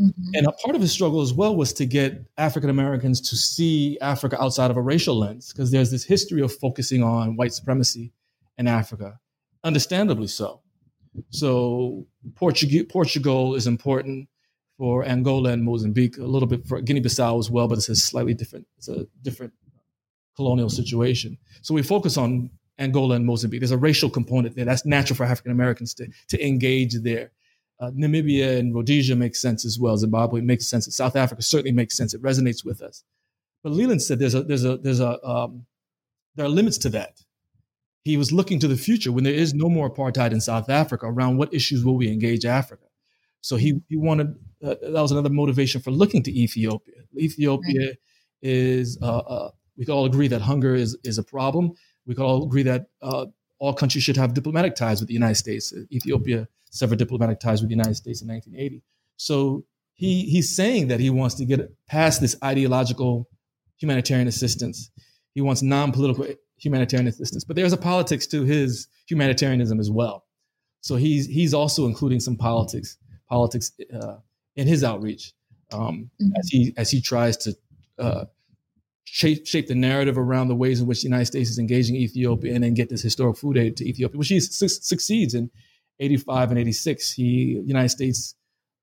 Mm-hmm. And a part of his struggle as well was to get African Americans to see Africa outside of a racial lens, because there's this history of focusing on white supremacy in Africa, understandably so. So Portugal, Portugal is important for Angola and Mozambique, a little bit for Guinea-Bissau as well, but it's a slightly different, it's a different colonial situation. So we focus on Angola and Mozambique. There's a racial component there. That's natural for African Americans to, to engage there. Uh, Namibia and Rhodesia makes sense as well. Zimbabwe makes sense. South Africa certainly makes sense. It resonates with us. But Leland said there's a there's a there's a um, there are limits to that. He was looking to the future when there is no more apartheid in South Africa. Around what issues will we engage Africa? So he he wanted uh, that was another motivation for looking to Ethiopia. Ethiopia right. is uh, uh we can all agree that hunger is is a problem. We can all agree that uh, all countries should have diplomatic ties with the United States. Ethiopia severed diplomatic ties with the United States in 1980. So he he's saying that he wants to get past this ideological humanitarian assistance. He wants non-political humanitarian assistance, but there's a politics to his humanitarianism as well. So he's he's also including some politics politics uh, in his outreach um, mm-hmm. as he as he tries to uh, shape, shape the narrative around the ways in which the United States is engaging Ethiopia and then get this historic food aid to Ethiopia, which he su- succeeds in 85 and 86. He United States,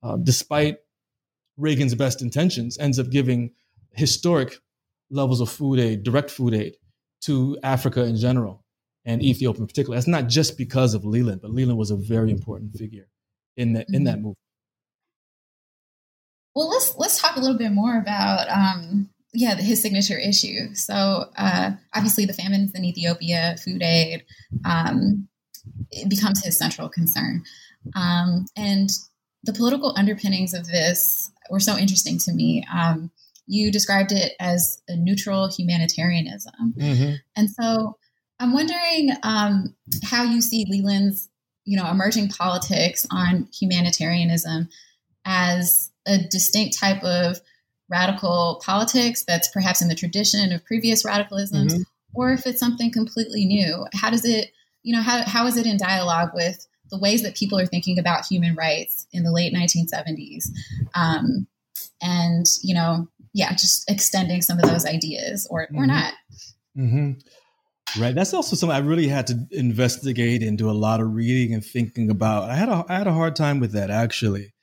uh, despite Reagan's best intentions, ends up giving historic levels of food aid, direct food aid to Africa in general and Ethiopia in particular. That's not just because of Leland, but Leland was a very important figure in that in that mm-hmm. movement. Well, let's let's talk a little bit more about um, yeah his signature issue. So uh, obviously, the famines in Ethiopia, food aid, um, it becomes his central concern, um, and the political underpinnings of this were so interesting to me. Um, you described it as a neutral humanitarianism, mm-hmm. and so I'm wondering um, how you see Leland's, you know, emerging politics on humanitarianism as a distinct type of radical politics that's perhaps in the tradition of previous radicalisms, mm-hmm. or if it's something completely new. How does it, you know, how, how is it in dialogue with the ways that people are thinking about human rights in the late 1970s? Um, and, you know, yeah, just extending some of those ideas or, mm-hmm. or not. Mm-hmm. Right. That's also something I really had to investigate and do a lot of reading and thinking about. I had a I had a hard time with that actually,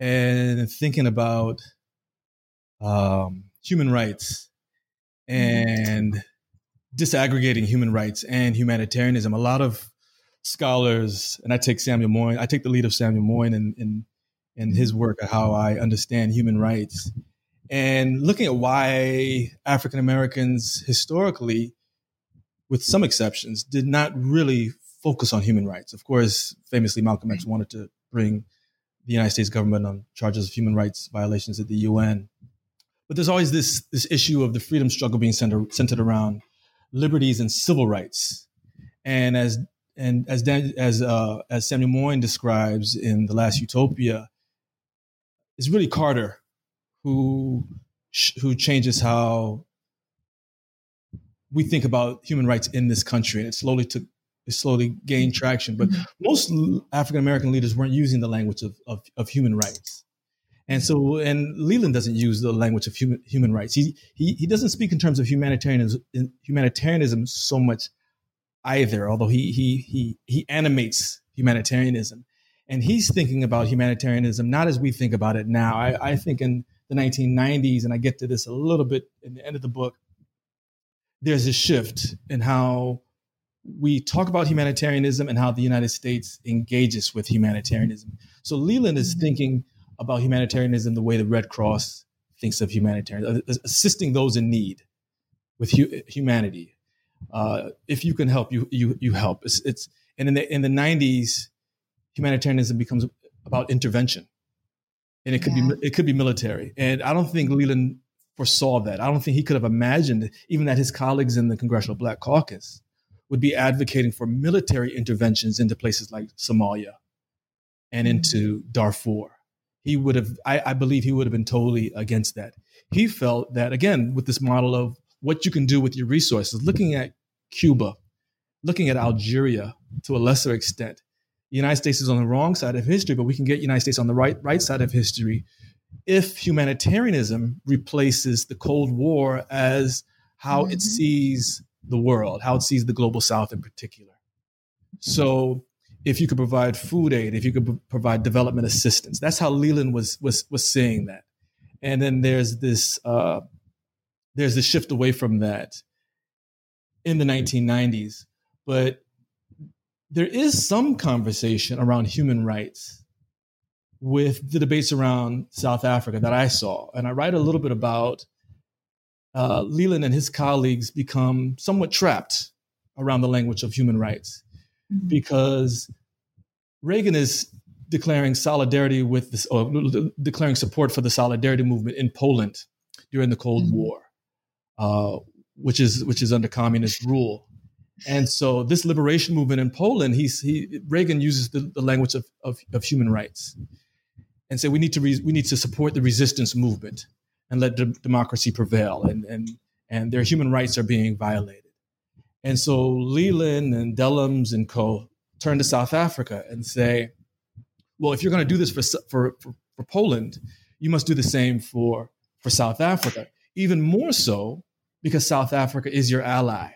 and thinking about um, human rights and disaggregating human rights and humanitarianism. A lot of scholars, and I take Samuel Moyn. I take the lead of Samuel Moyn in in, in his work of how I understand human rights, and looking at why African Americans historically with some exceptions, did not really focus on human rights. Of course, famously, Malcolm X wanted to bring the United States government on charges of human rights violations at the UN. But there's always this, this issue of the freedom struggle being centered, centered around liberties and civil rights. And as and as Dan, as uh, as Samuel Moyn describes in The Last Utopia, it's really Carter who who changes how we think about human rights in this country, and it slowly took it slowly gained traction. But mm-hmm. most African American leaders weren't using the language of, of, of human rights. And so, and Leland doesn't use the language of human human rights. He he he doesn't speak in terms of humanitarianism humanitarianism so much either. Although he he he he animates humanitarianism, and he's thinking about humanitarianism not as we think about it now. I, I think in the 1990s, and I get to this a little bit in the end of the book there's a shift in how we talk about humanitarianism and how the United States engages with humanitarianism. So Leland is mm-hmm. thinking about humanitarianism the way the Red Cross thinks of humanitarianism, uh, assisting those in need with hu- humanity. Uh, if you can help, you you you help. It's, it's and in the in the '90s, humanitarianism becomes about intervention, and it could yeah. be it could be military. And I don't think Leland foresaw that. I don't think he could have imagined even that his colleagues in the Congressional Black Caucus would be advocating for military interventions into places like Somalia and mm-hmm. into Darfur. He would have, I, I believe he would have been totally against that. He felt that, again, with this model of what you can do with your resources, looking at Cuba, looking at Algeria to a lesser extent, the United States is on the wrong side of history, but we can get the United States on the right right side of history if humanitarianism replaces the Cold War as how mm-hmm. it sees the world, how it sees the global South in particular. So, if you could provide food aid, if you could provide development assistance, that's how Leland was was was seeing that. And then there's this uh, there's this shift away from that in the 1990s, but there is some conversation around human rights with the debates around South Africa that I saw. And I write a little bit about uh, Leland and his colleagues become somewhat trapped around the language of human rights mm-hmm. because Reagan is declaring solidarity with this, or declaring support for the solidarity movement in Poland during the Cold mm-hmm. War, uh, which is which is under communist rule. And so this liberation movement in Poland, he's, he, Reagan uses the, the language of, of, of, human rights and say we need to re, we need to support the resistance movement and let de- democracy prevail and, and, and their human rights are being violated. And so Leland and Dellums and co turn to South Africa and say, well, if you're going to do this for, for, for, for Poland, you must do the same for, for South Africa. Even more so because South Africa is your ally.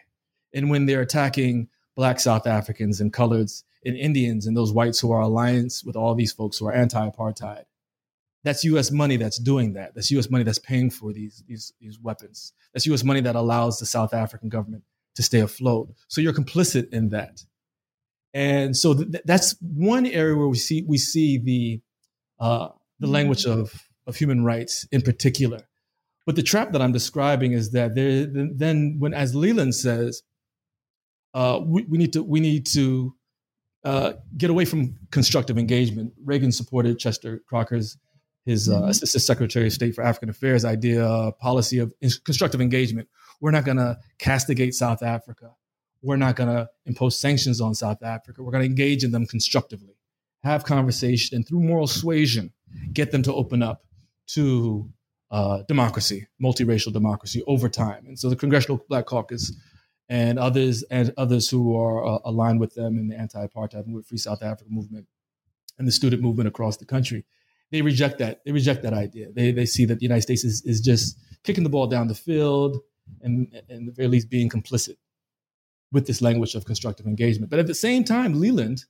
And when they're attacking Black South Africans and coloreds and Indians and those whites who are alliance with all these folks who are anti apartheid, that's US money that's doing that. That's US money that's paying for these, these, these weapons. That's US money that allows the South African government to stay afloat. So you're complicit in that. And so th- that's one area where we see we see the uh, the language of of human rights in particular. But the trap that I'm describing is that there then when as Leland says, uh, we, we, need to we need to uh, get away from constructive engagement. Reagan supported Chester Crocker's his uh, mm-hmm. assistant secretary of state for African Affairs idea uh, policy of constructive engagement. We're not going to castigate South Africa we're not going to impose sanctions on South Africa. We're going to engage in them constructively, have conversation, and through moral suasion, get them to open up to uh, democracy, multiracial democracy over time. And so the Congressional Black Caucus and others and others who are uh, aligned with them in the anti-apartheid movement, Free South Africa movement, and the student movement across the country, they reject that. They reject that idea. They they see that the United States is, is just kicking the ball down the field and, and the very least being complicit with this language of constructive engagement. But at the same time, Leland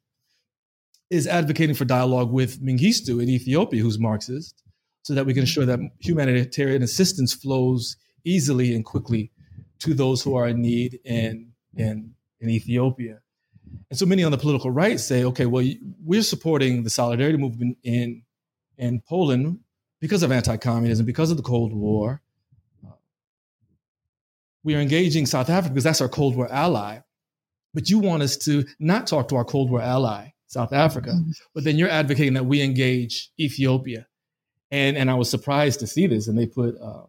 is advocating for dialogue with Mengistu in Ethiopia, who's Marxist, so that we can ensure that humanitarian assistance flows easily and quickly to those who are in need in, in, in Ethiopia. And so many on the political right say, okay, well, we're supporting the solidarity movement in, in Poland because of anti communism, because of the Cold War, we are engaging South Africa because that's our Cold War ally. But you want us to not talk to our Cold War ally, South Africa, mm-hmm. but then you're advocating that we engage Ethiopia. And, and I was surprised to see this. And they put uh,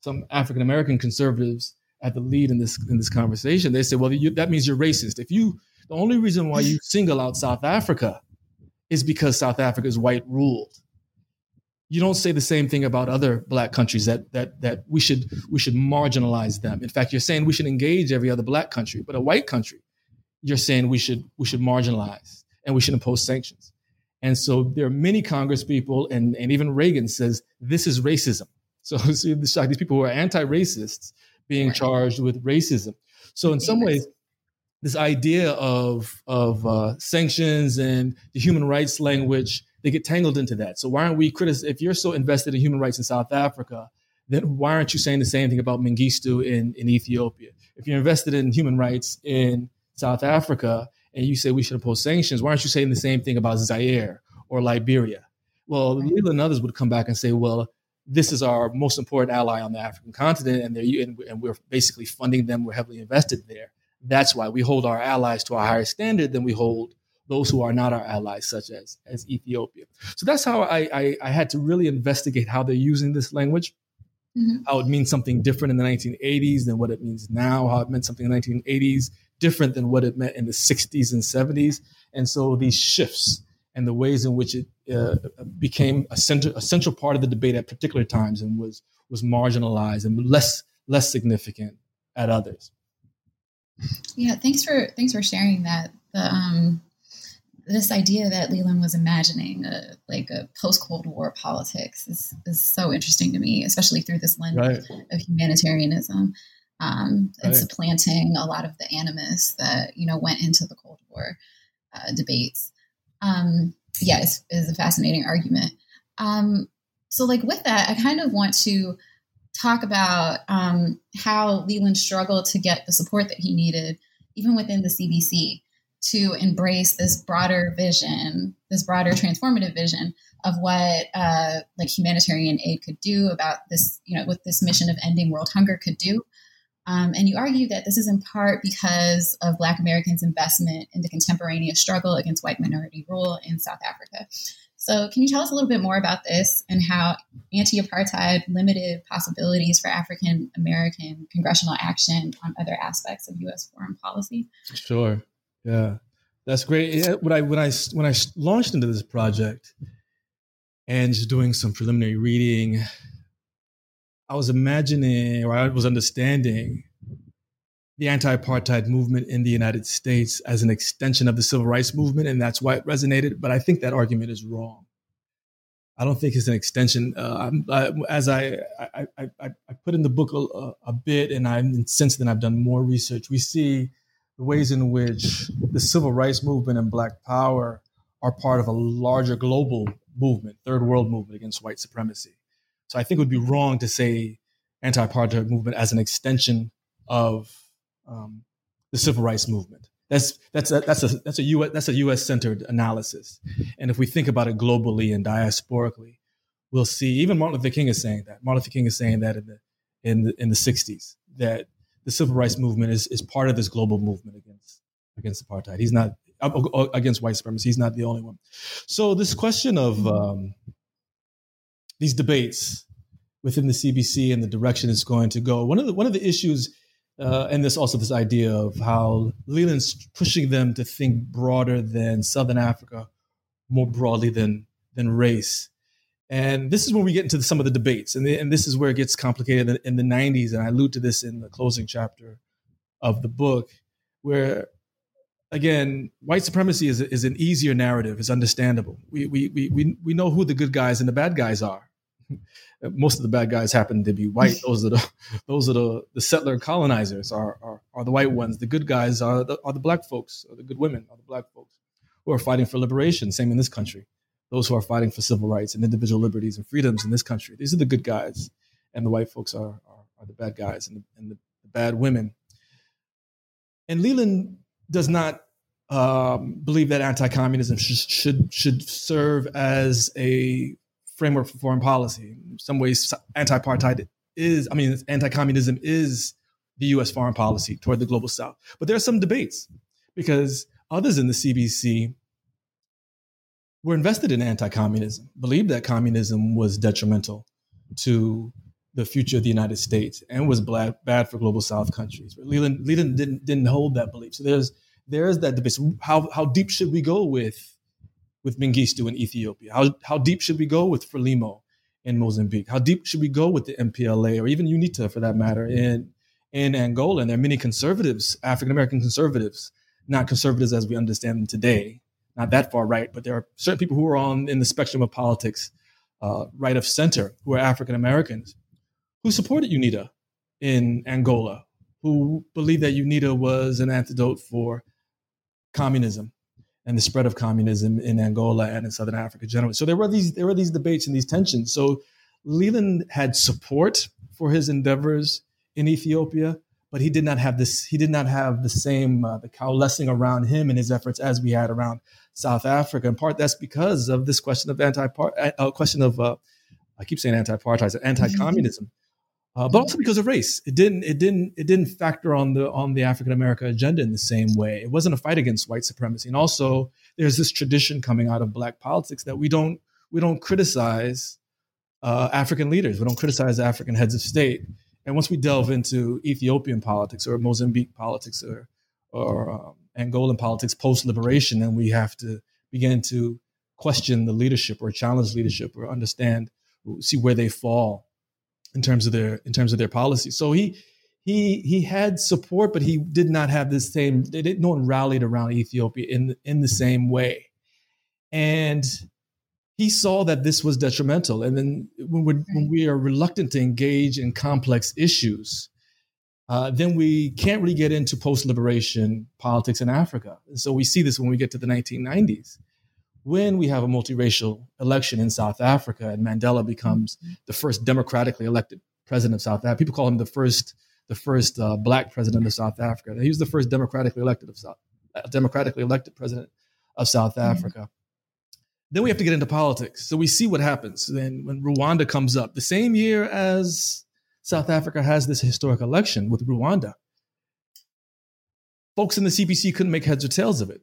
some African American conservatives at the lead in this in this conversation. They said, "Well, you, that means you're racist. If you the only reason why you single out South Africa is because South Africa is white ruled you don't say the same thing about other black countries that that that we should we should marginalize them. In fact, you're saying we should engage every other black country, but a white country, you're saying we should we should marginalize and we should impose sanctions. And so there are many Congress people, and, and even Reagan says this is racism. So see these people who are anti-racists being right. charged with racism. So in some ways, this idea of of uh, sanctions and the human rights language they get tangled into that. So why aren't we criticizing? If you're so invested in human rights in South Africa, then why aren't you saying the same thing about Mengistu in, in Ethiopia? If you're invested in human rights in South Africa and you say we should impose sanctions, why aren't you saying the same thing about Zaire or Liberia? Well, Leland and others would come back and say, well, this is our most important ally on the African continent, and, and, and we're basically funding them. We're heavily invested there. That's why we hold our allies to a higher standard than we hold those who are not our allies, such as, as Ethiopia. So that's how I, I, I had to really investigate how they're using this language, mm-hmm. how it means something different in the 1980s than what it means now, how it meant something in the 1980s different than what it meant in the 60s and 70s. And so these shifts and the ways in which it uh, became a, center, a central part of the debate at particular times and was, was marginalized and less, less significant at others. Yeah, thanks for thanks for sharing that. The um, this idea that Leland was imagining, a, like a post Cold War politics, is, is so interesting to me, especially through this lens right. of humanitarianism um, and right. supplanting a lot of the animus that you know went into the Cold War uh, debates. Um, yeah, it's, it's, a fascinating argument. Um, so, like with that, I kind of want to talk about um, how Leland struggled to get the support that he needed, even within the CBC to embrace this broader vision, this broader transformative vision of what uh, like humanitarian aid could do about this, you know, what this mission of ending world hunger could do. Um, and you argue that this is in part because of Black Americans' investment in the contemporaneous struggle against white minority rule in South Africa. So, can you tell us a little bit more about this and how anti apartheid limited possibilities for African American congressional action on other aspects of U.S. foreign policy? Sure. Yeah, that's great. When I when I when I launched into this project and just doing some preliminary reading, I was imagining or I was understanding the anti-apartheid movement in the United States as an extension of the civil rights movement, and that's why it resonated. But I think that argument is wrong. I don't think it's an extension. Uh, I, as I, I, I, I, put in the book a, a bit, and I since then I've done more research. We see the ways in which the civil rights movement and Black Power are part of a larger global movement, third world movement against white supremacy. So I think it would be wrong to say anti-apartheid movement as an extension of um, the civil rights movement. That's that's a, that's a that's a U.S. that's a U.S. centered analysis, and if we think about it globally and diasporically, we'll see. Even Martin Luther King is saying that. Martin Luther King is saying that in the in the in the '60s that the civil rights movement is is part of this global movement against against apartheid. He's not uh, uh, against white supremacy. He's not the only one. So this question of um, these debates within the CBC and the direction it's going to go. One of the one of the issues uh, and there's also this idea of how Leland's pushing them to think broader than Southern Africa, more broadly than than race. And this is when we get into some of the debates, and, the, and this is where it gets complicated in, in the 90s. And I allude to this in the closing chapter of the book, where again, white supremacy is, is an easier narrative, it's understandable. We, we, we, we know who the good guys and the bad guys are. most of the bad guys happen to be white. Those are the those are the, the settler colonizers are, are, are the white ones. The good guys are the, are the black folks, or the good women are the black folks who are fighting for liberation. Same in this country. Those who are fighting for civil rights and individual liberties and freedoms in this country. These are the good guys, and the white folks are are, are the bad guys and the, and the, the bad women. And Leland does not um, believe that anti-communism should, should should serve as a framework for foreign policy. In some ways, anti-apartheid is, I mean, anti-communism is the U.S. foreign policy toward the global South. But there are some debates because others in the CBC were invested in anti-communism, believed that communism was detrimental to the future of the United States and was bad, bad for global South countries. Leland, Leland didn't, didn't hold that belief. So there's there's that debate. So how, how deep should we go with with Mengistu in Ethiopia? How, how deep should we go with Frelimo in Mozambique? How deep should we go with the MPLA or even UNITA for that matter in, in Angola? And there are many conservatives, African American conservatives, not conservatives as we understand them today, not that far right, but there are certain people who are on in the spectrum of politics, uh, right of center, who are African Americans, who supported UNITA in Angola, who believed that UNITA was an antidote for communism and the spread of communism in Angola and in Southern Africa generally. So there were these there were these debates and these tensions. So Leland had support for his endeavors in Ethiopia, but he did not have this. He did not have the same uh, the coalescing around him and his efforts as we had around South Africa. In part, that's because of this question of anti uh, question of uh, I keep saying anti-apartheid, anti-communism uh, but also because of race. It didn't it didn't it didn't factor on the on the African American agenda in the same way. It wasn't a fight against white supremacy. And also there's this tradition coming out of black politics that we don't we don't criticize uh, African leaders. We don't criticize African heads of state. And once we delve into Ethiopian politics or Mozambique politics or or um, Angolan politics post liberation, then we have to begin to question the leadership or challenge leadership or understand see where they fall in terms of their in terms of their policy. So he he he had support, but he did not have the same. They didn't, no one rallied around Ethiopia in in the same way, and he saw that this was detrimental. And then when we when we are reluctant to engage in complex issues, uh, then we can't really get into post liberation politics in Africa. And so we see this when we get to the 1990s when we have a multiracial election in South Africa and Mandela becomes mm-hmm. the first democratically elected president of South Africa. People call him the first the first uh, black president of South Africa. He was the first democratically elected of South uh, democratically elected president of South mm-hmm. Then we have to get into politics. So we see what happens. Then when Rwanda comes up, the same year as South Africa has this historic election with Rwanda, folks in the CBC couldn't make heads or tails of it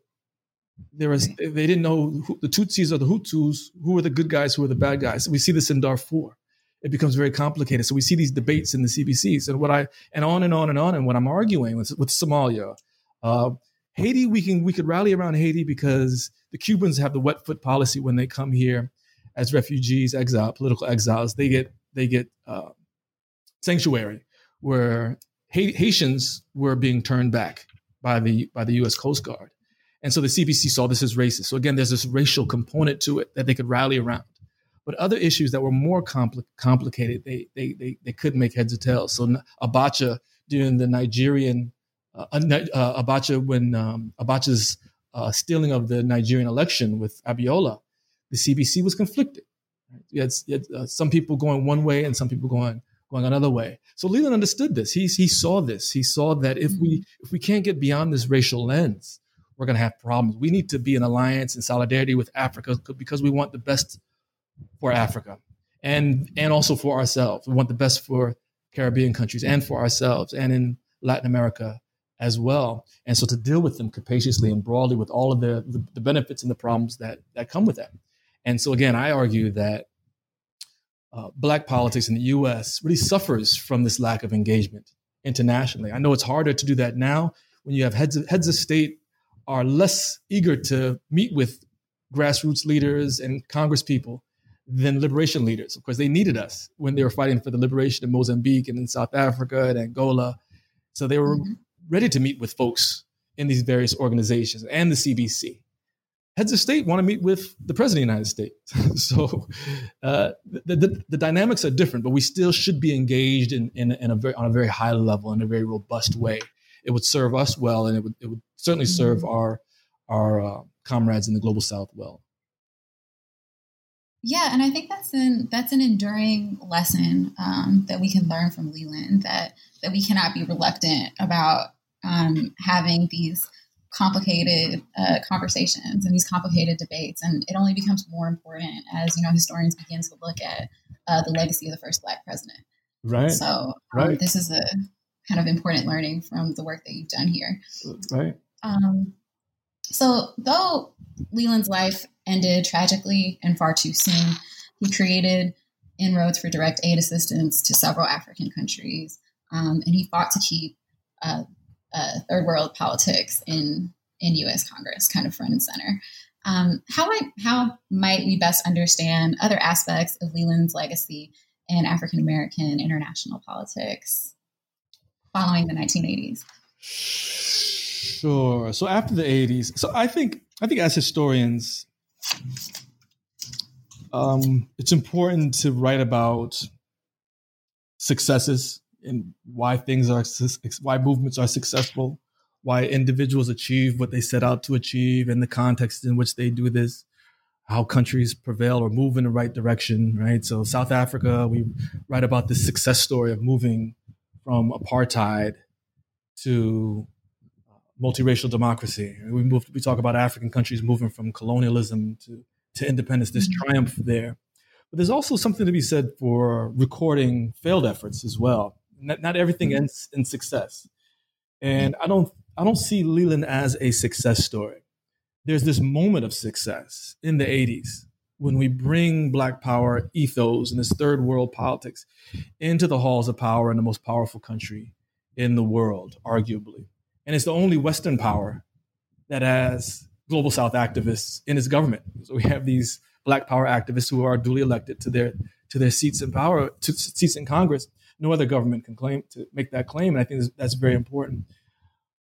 There was they didn't know who, the Tutsis or the Hutus who were the good guys, who were the bad guys. We see this in Darfur. It becomes very complicated. So we see these debates in the CBCs, and what I and on and on and on. And what I'm arguing with, with Somalia, uh, Haiti, we can we could rally around Haiti because the Cubans have the wet foot policy when they come here as refugees, exile, political exiles. They get they get uh, sanctuary, where Haitians were being turned back by the by the U.S. Coast Guard, and so the CBC saw this as racist. So again, there's this racial component to it that they could rally around. But other issues that were more compli- complicated, they, they they they couldn't make heads or tails. So Abacha during the Nigerian uh, uh, Abacha when um, Abacha's uh, stealing of the Nigerian election with Abiola, the CBC was conflicted. You had, you had uh, some people going one way and some people going going another way. So Leland understood this. He he saw this. He saw that if we mm-hmm. if we can't get beyond this racial lens, we're going to have problems. We need to be in alliance and solidarity with Africa because we want the best for Africa and and also for ourselves. We want the best for Caribbean countries and for ourselves and in Latin America as well. And so to deal with them capaciously and broadly with all of the, the, the benefits and the problems that, that come with that. And so again, I argue that uh, black politics in the US really suffers from this lack of engagement internationally. I know it's harder to do that now when you have heads of, heads of state are less eager to meet with grassroots leaders and Congress people than liberation leaders. Of course, they needed us when they were fighting for the liberation of Mozambique and in South Africa and Angola. So they were mm-hmm ready to meet with folks in these various organizations and the CBC. Heads of state want to meet with the president of the United States. so uh, the, the, the, dynamics are different, but we still should be engaged in, in, in a very, on a very high level, in a very robust way. It would serve us well, and it would, it would certainly serve our, our uh, comrades in the global south well. Yeah, and I think that's an that's an enduring lesson um, that we can learn from Leland that that we cannot be reluctant about um, having these complicated uh, conversations and these complicated debates, and it only becomes more important as you know historians begin to look at uh, the legacy of the first Black president. Right. So um, right. this is a kind of important learning from the work that you've done here. Right. Um, so though Leland's life ended tragically and far too soon. He created inroads for direct aid assistance to several African countries, um, and he fought to keep uh, uh, third world politics in in U.S. Congress kind of front and center. Um, how might how might we best understand other aspects of Leland's legacy in African American international politics following the 1980s? Sure. So after the 80s, so I think I think as historians, um, it's important to write about successes and why things are why movements are successful, why individuals achieve what they set out to achieve, and the context in which they do this, how countries prevail or move in the right direction. Right. So South Africa, we write about this success story of moving from apartheid to multiracial democracy. We move, we talk about African countries moving from colonialism to, to independence, this triumph there. But there's also something to be said for recording failed efforts as well. Not, not everything mm-hmm. ends in success. And I don't I don't see Leland as a success story. There's this moment of success in the 80s when we bring Black power ethos and this third world politics into the halls of power in the most powerful country in the world, arguably and it's the only Western power that has global South activists in its government. So we have these Black Power activists who are duly elected to their to their seats in power, to seats in Congress. No other government can claim to make that claim, and I think that's very important.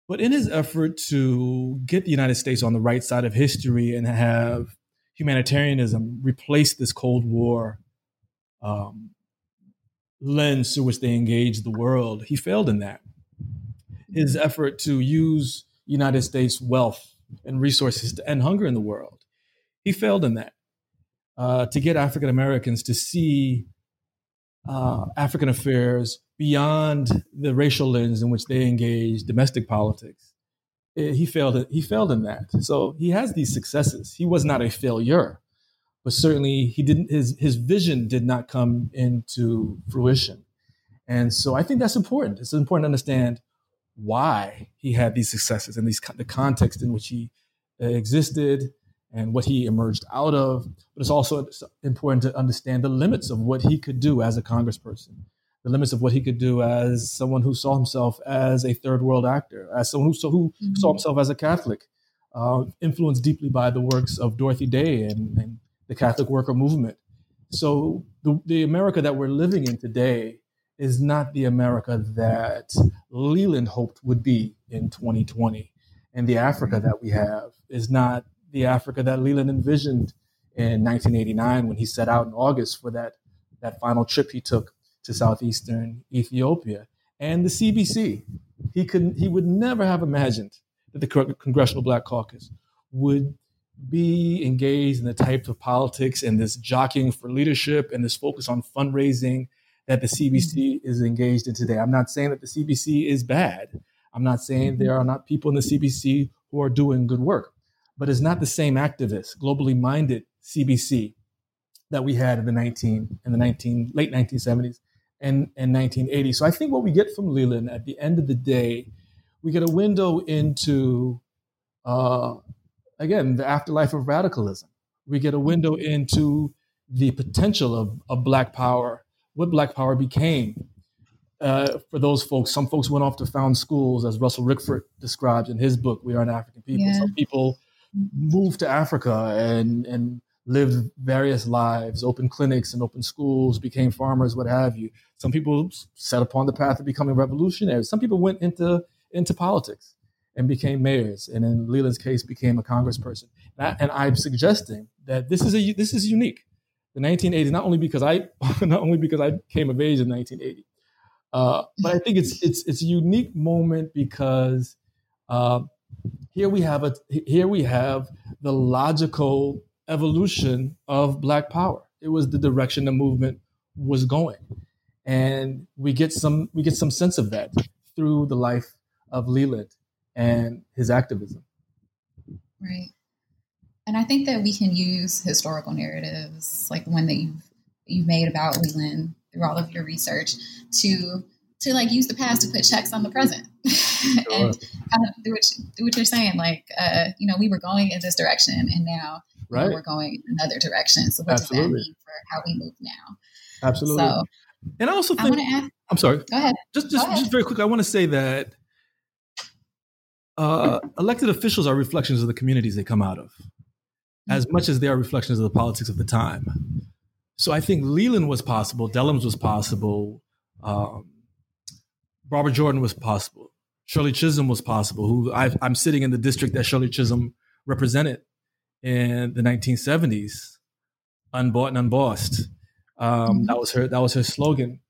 But in his effort to get the United States on the right side of history and have humanitarianism replace this Cold War um, lens through which they engage the world, he failed in that his effort to use United States wealth and resources to end hunger in the world. He failed in that. Uh, to get African Americans to see uh, African affairs beyond the racial lens in which they engage domestic politics. Eh, he failed. He failed in that. So he has these successes. He was not a failure, but certainly he didn't. His his vision did not come into fruition, and so I think that's important. It's important to understand why he had these successes and these the context in which he existed and what he emerged out of. But it's also important to understand the limits of what he could do as a congressperson, the limits of what he could do as someone who saw himself as a third world actor, as someone who, who mm-hmm. saw himself as a Catholic, uh, influenced deeply by the works of Dorothy Day and, and the Catholic worker movement. So the, the America that we're living in today is not the America that Leland hoped would be in 2020. And the Africa that we have is not the Africa that Leland envisioned in 1989 when he set out in August for that, that final trip he took to southeastern Ethiopia. And the CBC, he, could, he would never have imagined that the Congressional Black Caucus would be engaged in the type of politics and this jockeying for leadership and this focus on fundraising that the CBC is engaged in today. I'm not saying that the CBC is bad. I'm not saying there are not people in the CBC who are doing good work, but is not the same activist, globally minded CBC that we had in the 19 in the 19 late 1970s and, and 1980. So I think what we get from Leland at the end of the day, we get a window into uh, again the afterlife of radicalism. We get a window into the potential of, of Black Power what Black Power became. Uh, for those folks, some folks went off to found schools, as Russell Rickford describes in his book, We Are an African People. Yeah. Some people moved to Africa and, and lived various lives, opened clinics and opened schools, became farmers, what have you. Some people set upon the path of becoming revolutionaries. Some people went into, into politics and became mayors, and in Leland's case, became a congressperson. And, I, and I'm suggesting that this is a this is unique the 1980s, not only because I not only because I came of age in 1980, uh, but I think it's it's it's a unique moment because uh, here we have a here we have the logical evolution of Black Power. It was the direction the movement was going, and we get some we get some sense of that through the life of Leland and his activism. Right and I think that we can use historical narratives like the one that you've you've made about Leland through all of your research to to like use the past to put checks on the present sure. and kind of do what, you're saying like uh, you know we were going in this direction and now right. we're going in another direction so what Absolutely. does that mean for how we move now Absolutely. So, and I also think I ask, I'm sorry. Go ahead. Just just, ahead. just very quick. I want to say that uh, elected officials are reflections of the communities they come out of as much as they are reflections of the politics of the time. So I think Leland was possible, Dellums was possible, um, Barbara Jordan was possible, Shirley Chisholm was possible. Who i am sitting in the district that Shirley Chisholm represented in the 1970s, unbought and unbossed. Um, mm-hmm. That was her. That was her slogan.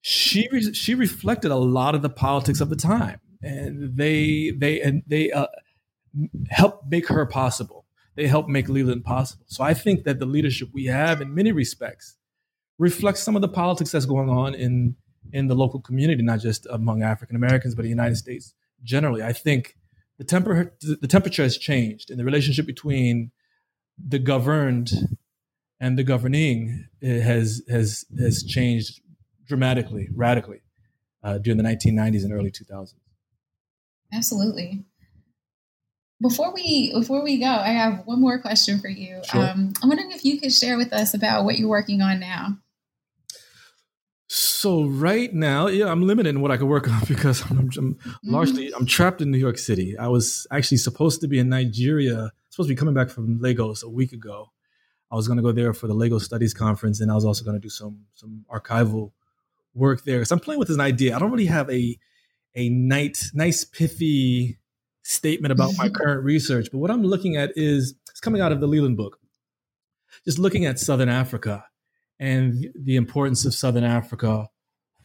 She re- she reflected a lot of the politics of the time, and they they and they uh, helped make her possible they helped make Leland possible. So I think that the leadership we have, in many respects, reflects some of the politics that's going on in in the local community, not just among African Americans, but the United States generally. I think the temper the temperature has changed, and the relationship between the governed and the governing has has has changed dramatically, radically uh, during the 1990s and early 2000s. Absolutely. Before we before we go, I have one more question for you. Sure. Um, I'm wondering if you could share with us about what you're working on now. So right now, yeah, I'm limited in what I can work on because I'm, I'm mm-hmm. largely I'm trapped in New York City. I was actually supposed to be in Nigeria, supposed to be coming back from Lagos a week ago. I was going to go there for the Lagos Studies Conference, and I was also going to do some some archival work there. So I'm playing with this idea. I don't really have a a night, nice pithy statement about my current research, but what I'm looking at is it's coming out of the Leland book. Just looking at Southern Africa and the importance of Southern Africa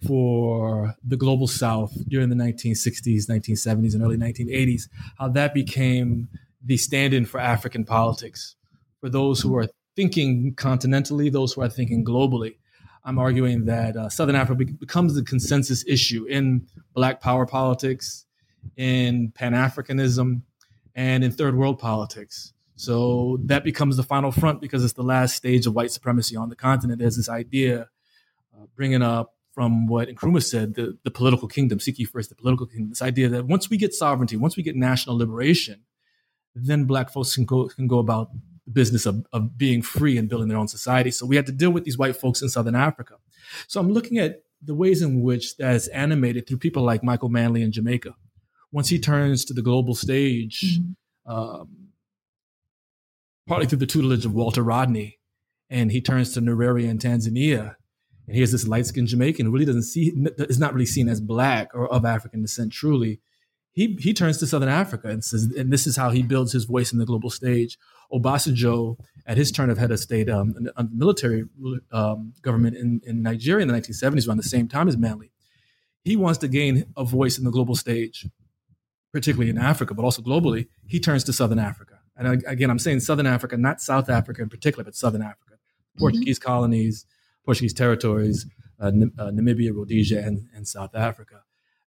for the global South during the 1960s, 1970s, and early 1980s, how that became the stand in for African politics. For those who are thinking continentally, those who are thinking globally, I'm arguing that uh, Southern Africa becomes the consensus issue in Black power politics, in Pan Africanism, and in third world politics. So that becomes the final front because it's the last stage of white supremacy on the continent. There's this idea uh, bringing up from what Nkrumah said, the, the political kingdom, seek ye first the political kingdom, this idea that once we get sovereignty, once we get national liberation, then black folks can go can go about the business of, of being free and building their own society. So we had to deal with these white folks in Southern Africa. So I'm looking at the ways in which that is animated through people like Michael Manley in Jamaica. Once he turns to the global stage, mm-hmm. um, partly through the tutelage of Walter Rodney, and he turns to Nyerere in Tanzania, and here's this light skinned Jamaican who really doesn't see is not really seen as black or of African descent truly. He he turns to Southern Africa and says, and this is how he builds his voice in the global stage. Obasanjo, at his turn of head of state, um, military um, government in, in Nigeria in the 1970s, around the same time as Manley, he wants to gain a voice in the global stage, particularly in Africa, but also globally. He turns to Southern Africa, and again, I'm saying Southern Africa, not South Africa in particular, but Southern Africa, Portuguese mm-hmm. colonies, Portuguese territories, uh, uh, Namibia, Rhodesia, and, and South Africa.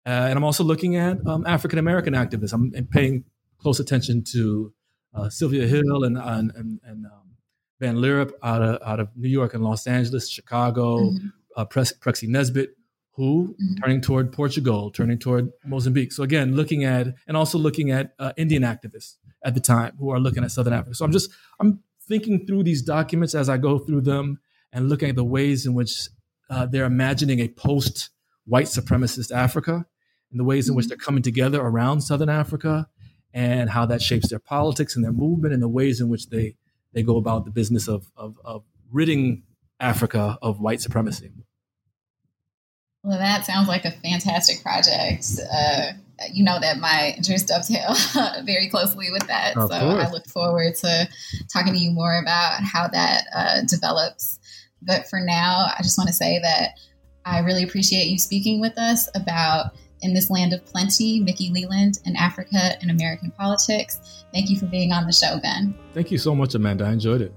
Uh, and I'm also looking at um, African American activists. I'm, I'm, paying close attention to uh, Sylvia Hill and, and, and, and um, Van Lierop out of, out of New York and Los Angeles, Chicago, mm-hmm. uh, Prexy Nesbitt, who mm-hmm. turning toward Portugal, turning toward Mozambique. So again, looking at and also looking at uh, Indian activists at the time who are looking at Southern Africa. So I'm just I'm thinking through these documents as I go through them and looking at the ways in which uh, they're imagining a post white supremacist Africa and the ways in which mm-hmm. they're coming together around Southern Africa and how that shapes their politics and their movement and the ways in which they, they go about the business of, of, of ridding Africa of white supremacy. Well, that sounds like a fantastic project. Uh, you know that my interests dovetail very closely with that. Of so course. I look forward to talking to you more about how that uh, develops but for now, I just want to say that I really appreciate you speaking with us about In This Land of Plenty, Mickey Leland and Africa and American Politics. Thank you for being on the show, Ben. Thank you so much, Amanda. I enjoyed it.